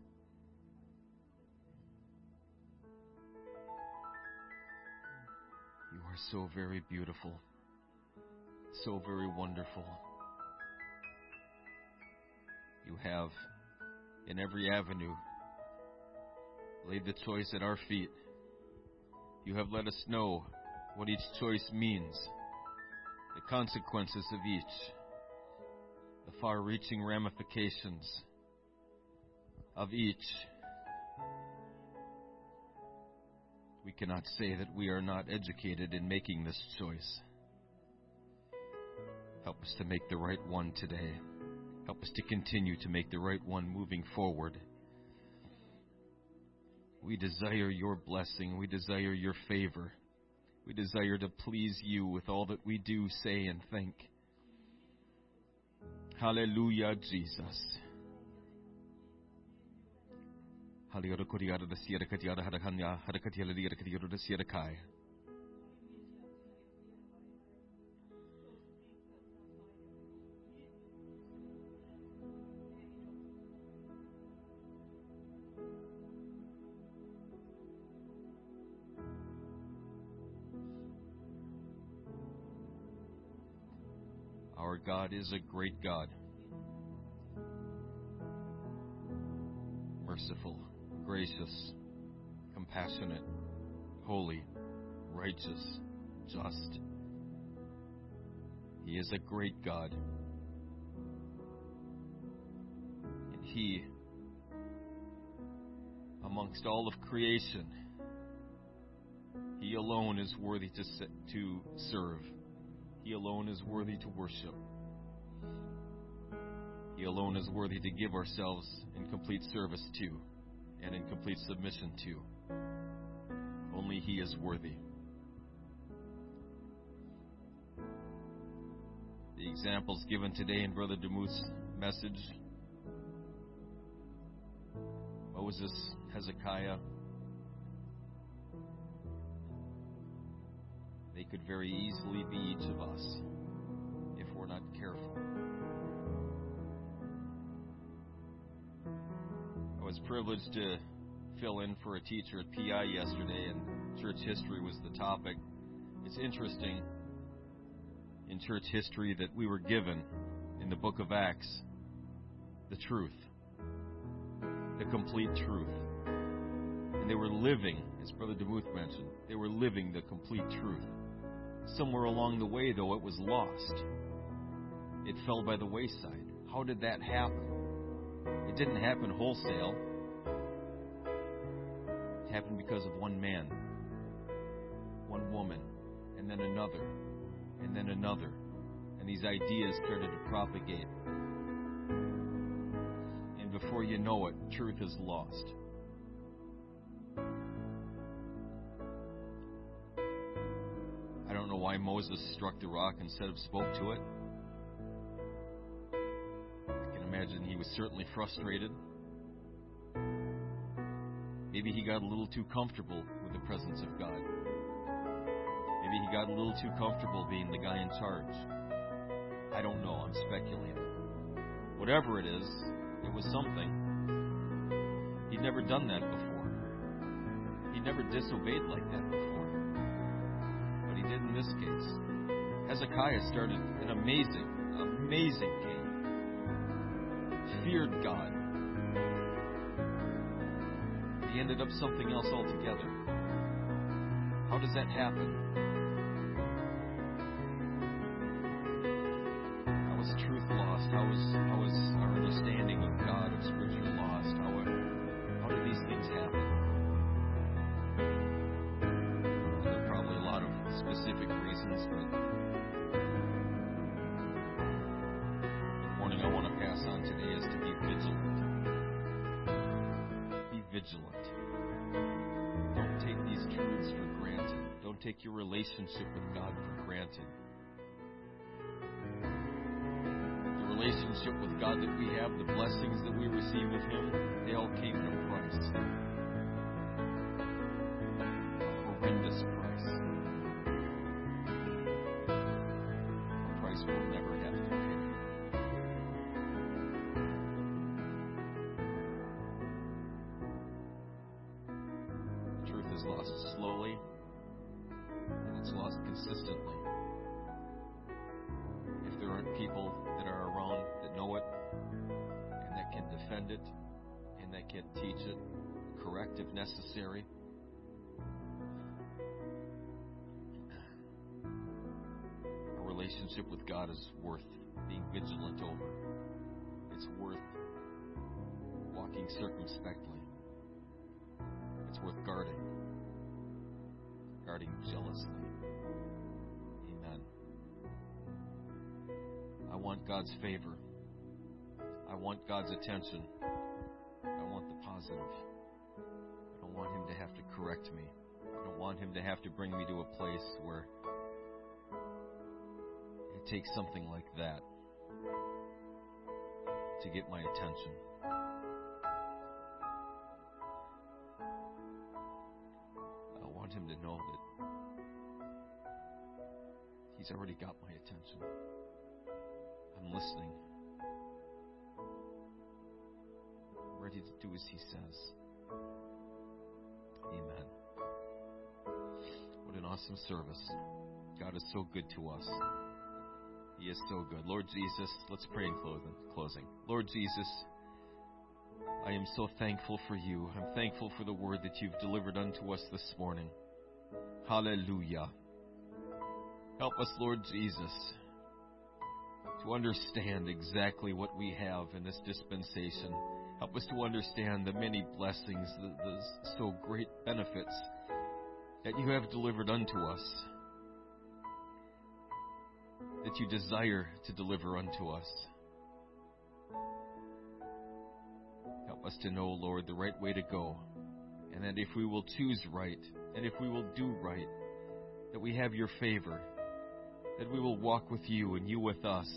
You are so very beautiful, so very wonderful. You have in every avenue. Laid the choice at our feet. You have let us know what each choice means, the consequences of each, the far reaching ramifications of each. We cannot say that we are not educated in making this choice. Help us to make the right one today. Help us to continue to make the right one moving forward. We desire your blessing. We desire your favor. We desire to please you with all that we do, say, and think. Hallelujah, Jesus. Hallelujah. God is a great God. Merciful, gracious, compassionate, holy, righteous, just. He is a great God. And He, amongst all of creation, He alone is worthy to, to serve. He alone is worthy to worship. He alone is worthy to give ourselves in complete service to and in complete submission to. Only He is worthy. The examples given today in Brother DeMuth's message Moses, Hezekiah, they could very easily be each of us privileged to fill in for a teacher at PI yesterday, and church history was the topic. It's interesting in church history that we were given in the book of Acts the truth, the complete truth. And they were living, as Brother DeMuth mentioned, they were living the complete truth. Somewhere along the way, though, it was lost. It fell by the wayside. How did that happen? It didn't happen wholesale. Happened because of one man, one woman, and then another, and then another. And these ideas started to propagate. And before you know it, truth is lost. I don't know why Moses struck the rock instead of spoke to it. I can imagine he was certainly frustrated. Maybe he got a little too comfortable with the presence of God. Maybe he got a little too comfortable being the guy in charge. I don't know. I'm speculating. Whatever it is, it was something. He'd never done that before. He'd never disobeyed like that before But he did in this case. Hezekiah started an amazing, amazing king. Feared God. Ended up something else altogether. How does that happen? Relationship with God that we have, the blessings that we receive with Him, they all came from a attention. I want the positive. I don't want Him to have to correct me. I don't want Him to have to bring me to a place where it takes something like that to get my attention. I want him to know that he's already got my attention. I'm listening. Ready to do as he says. Amen. What an awesome service. God is so good to us. He is so good. Lord Jesus, let's pray in closing. Lord Jesus, I am so thankful for you. I'm thankful for the word that you've delivered unto us this morning. Hallelujah. Help us, Lord Jesus, to understand exactly what we have in this dispensation. Help us to understand the many blessings, the, the so great benefits that you have delivered unto us, that you desire to deliver unto us. Help us to know, Lord, the right way to go, and that if we will choose right, and if we will do right, that we have your favor, that we will walk with you and you with us,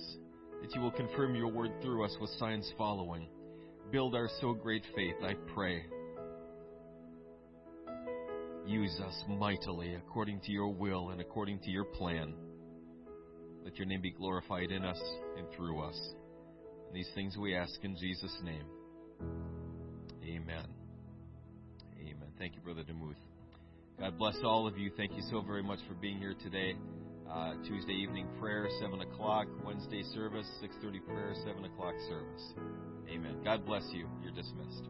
that you will confirm your word through us with signs following. Build our so great faith, I pray. Use us mightily according to your will and according to your plan. Let your name be glorified in us and through us. And these things we ask in Jesus' name. Amen. Amen. Thank you, Brother Demuth. God bless all of you. Thank you so very much for being here today. Uh, Tuesday evening prayer, 7 o'clock. Wednesday service, 6.30 prayer, 7 o'clock service. Amen. God bless you. You're dismissed.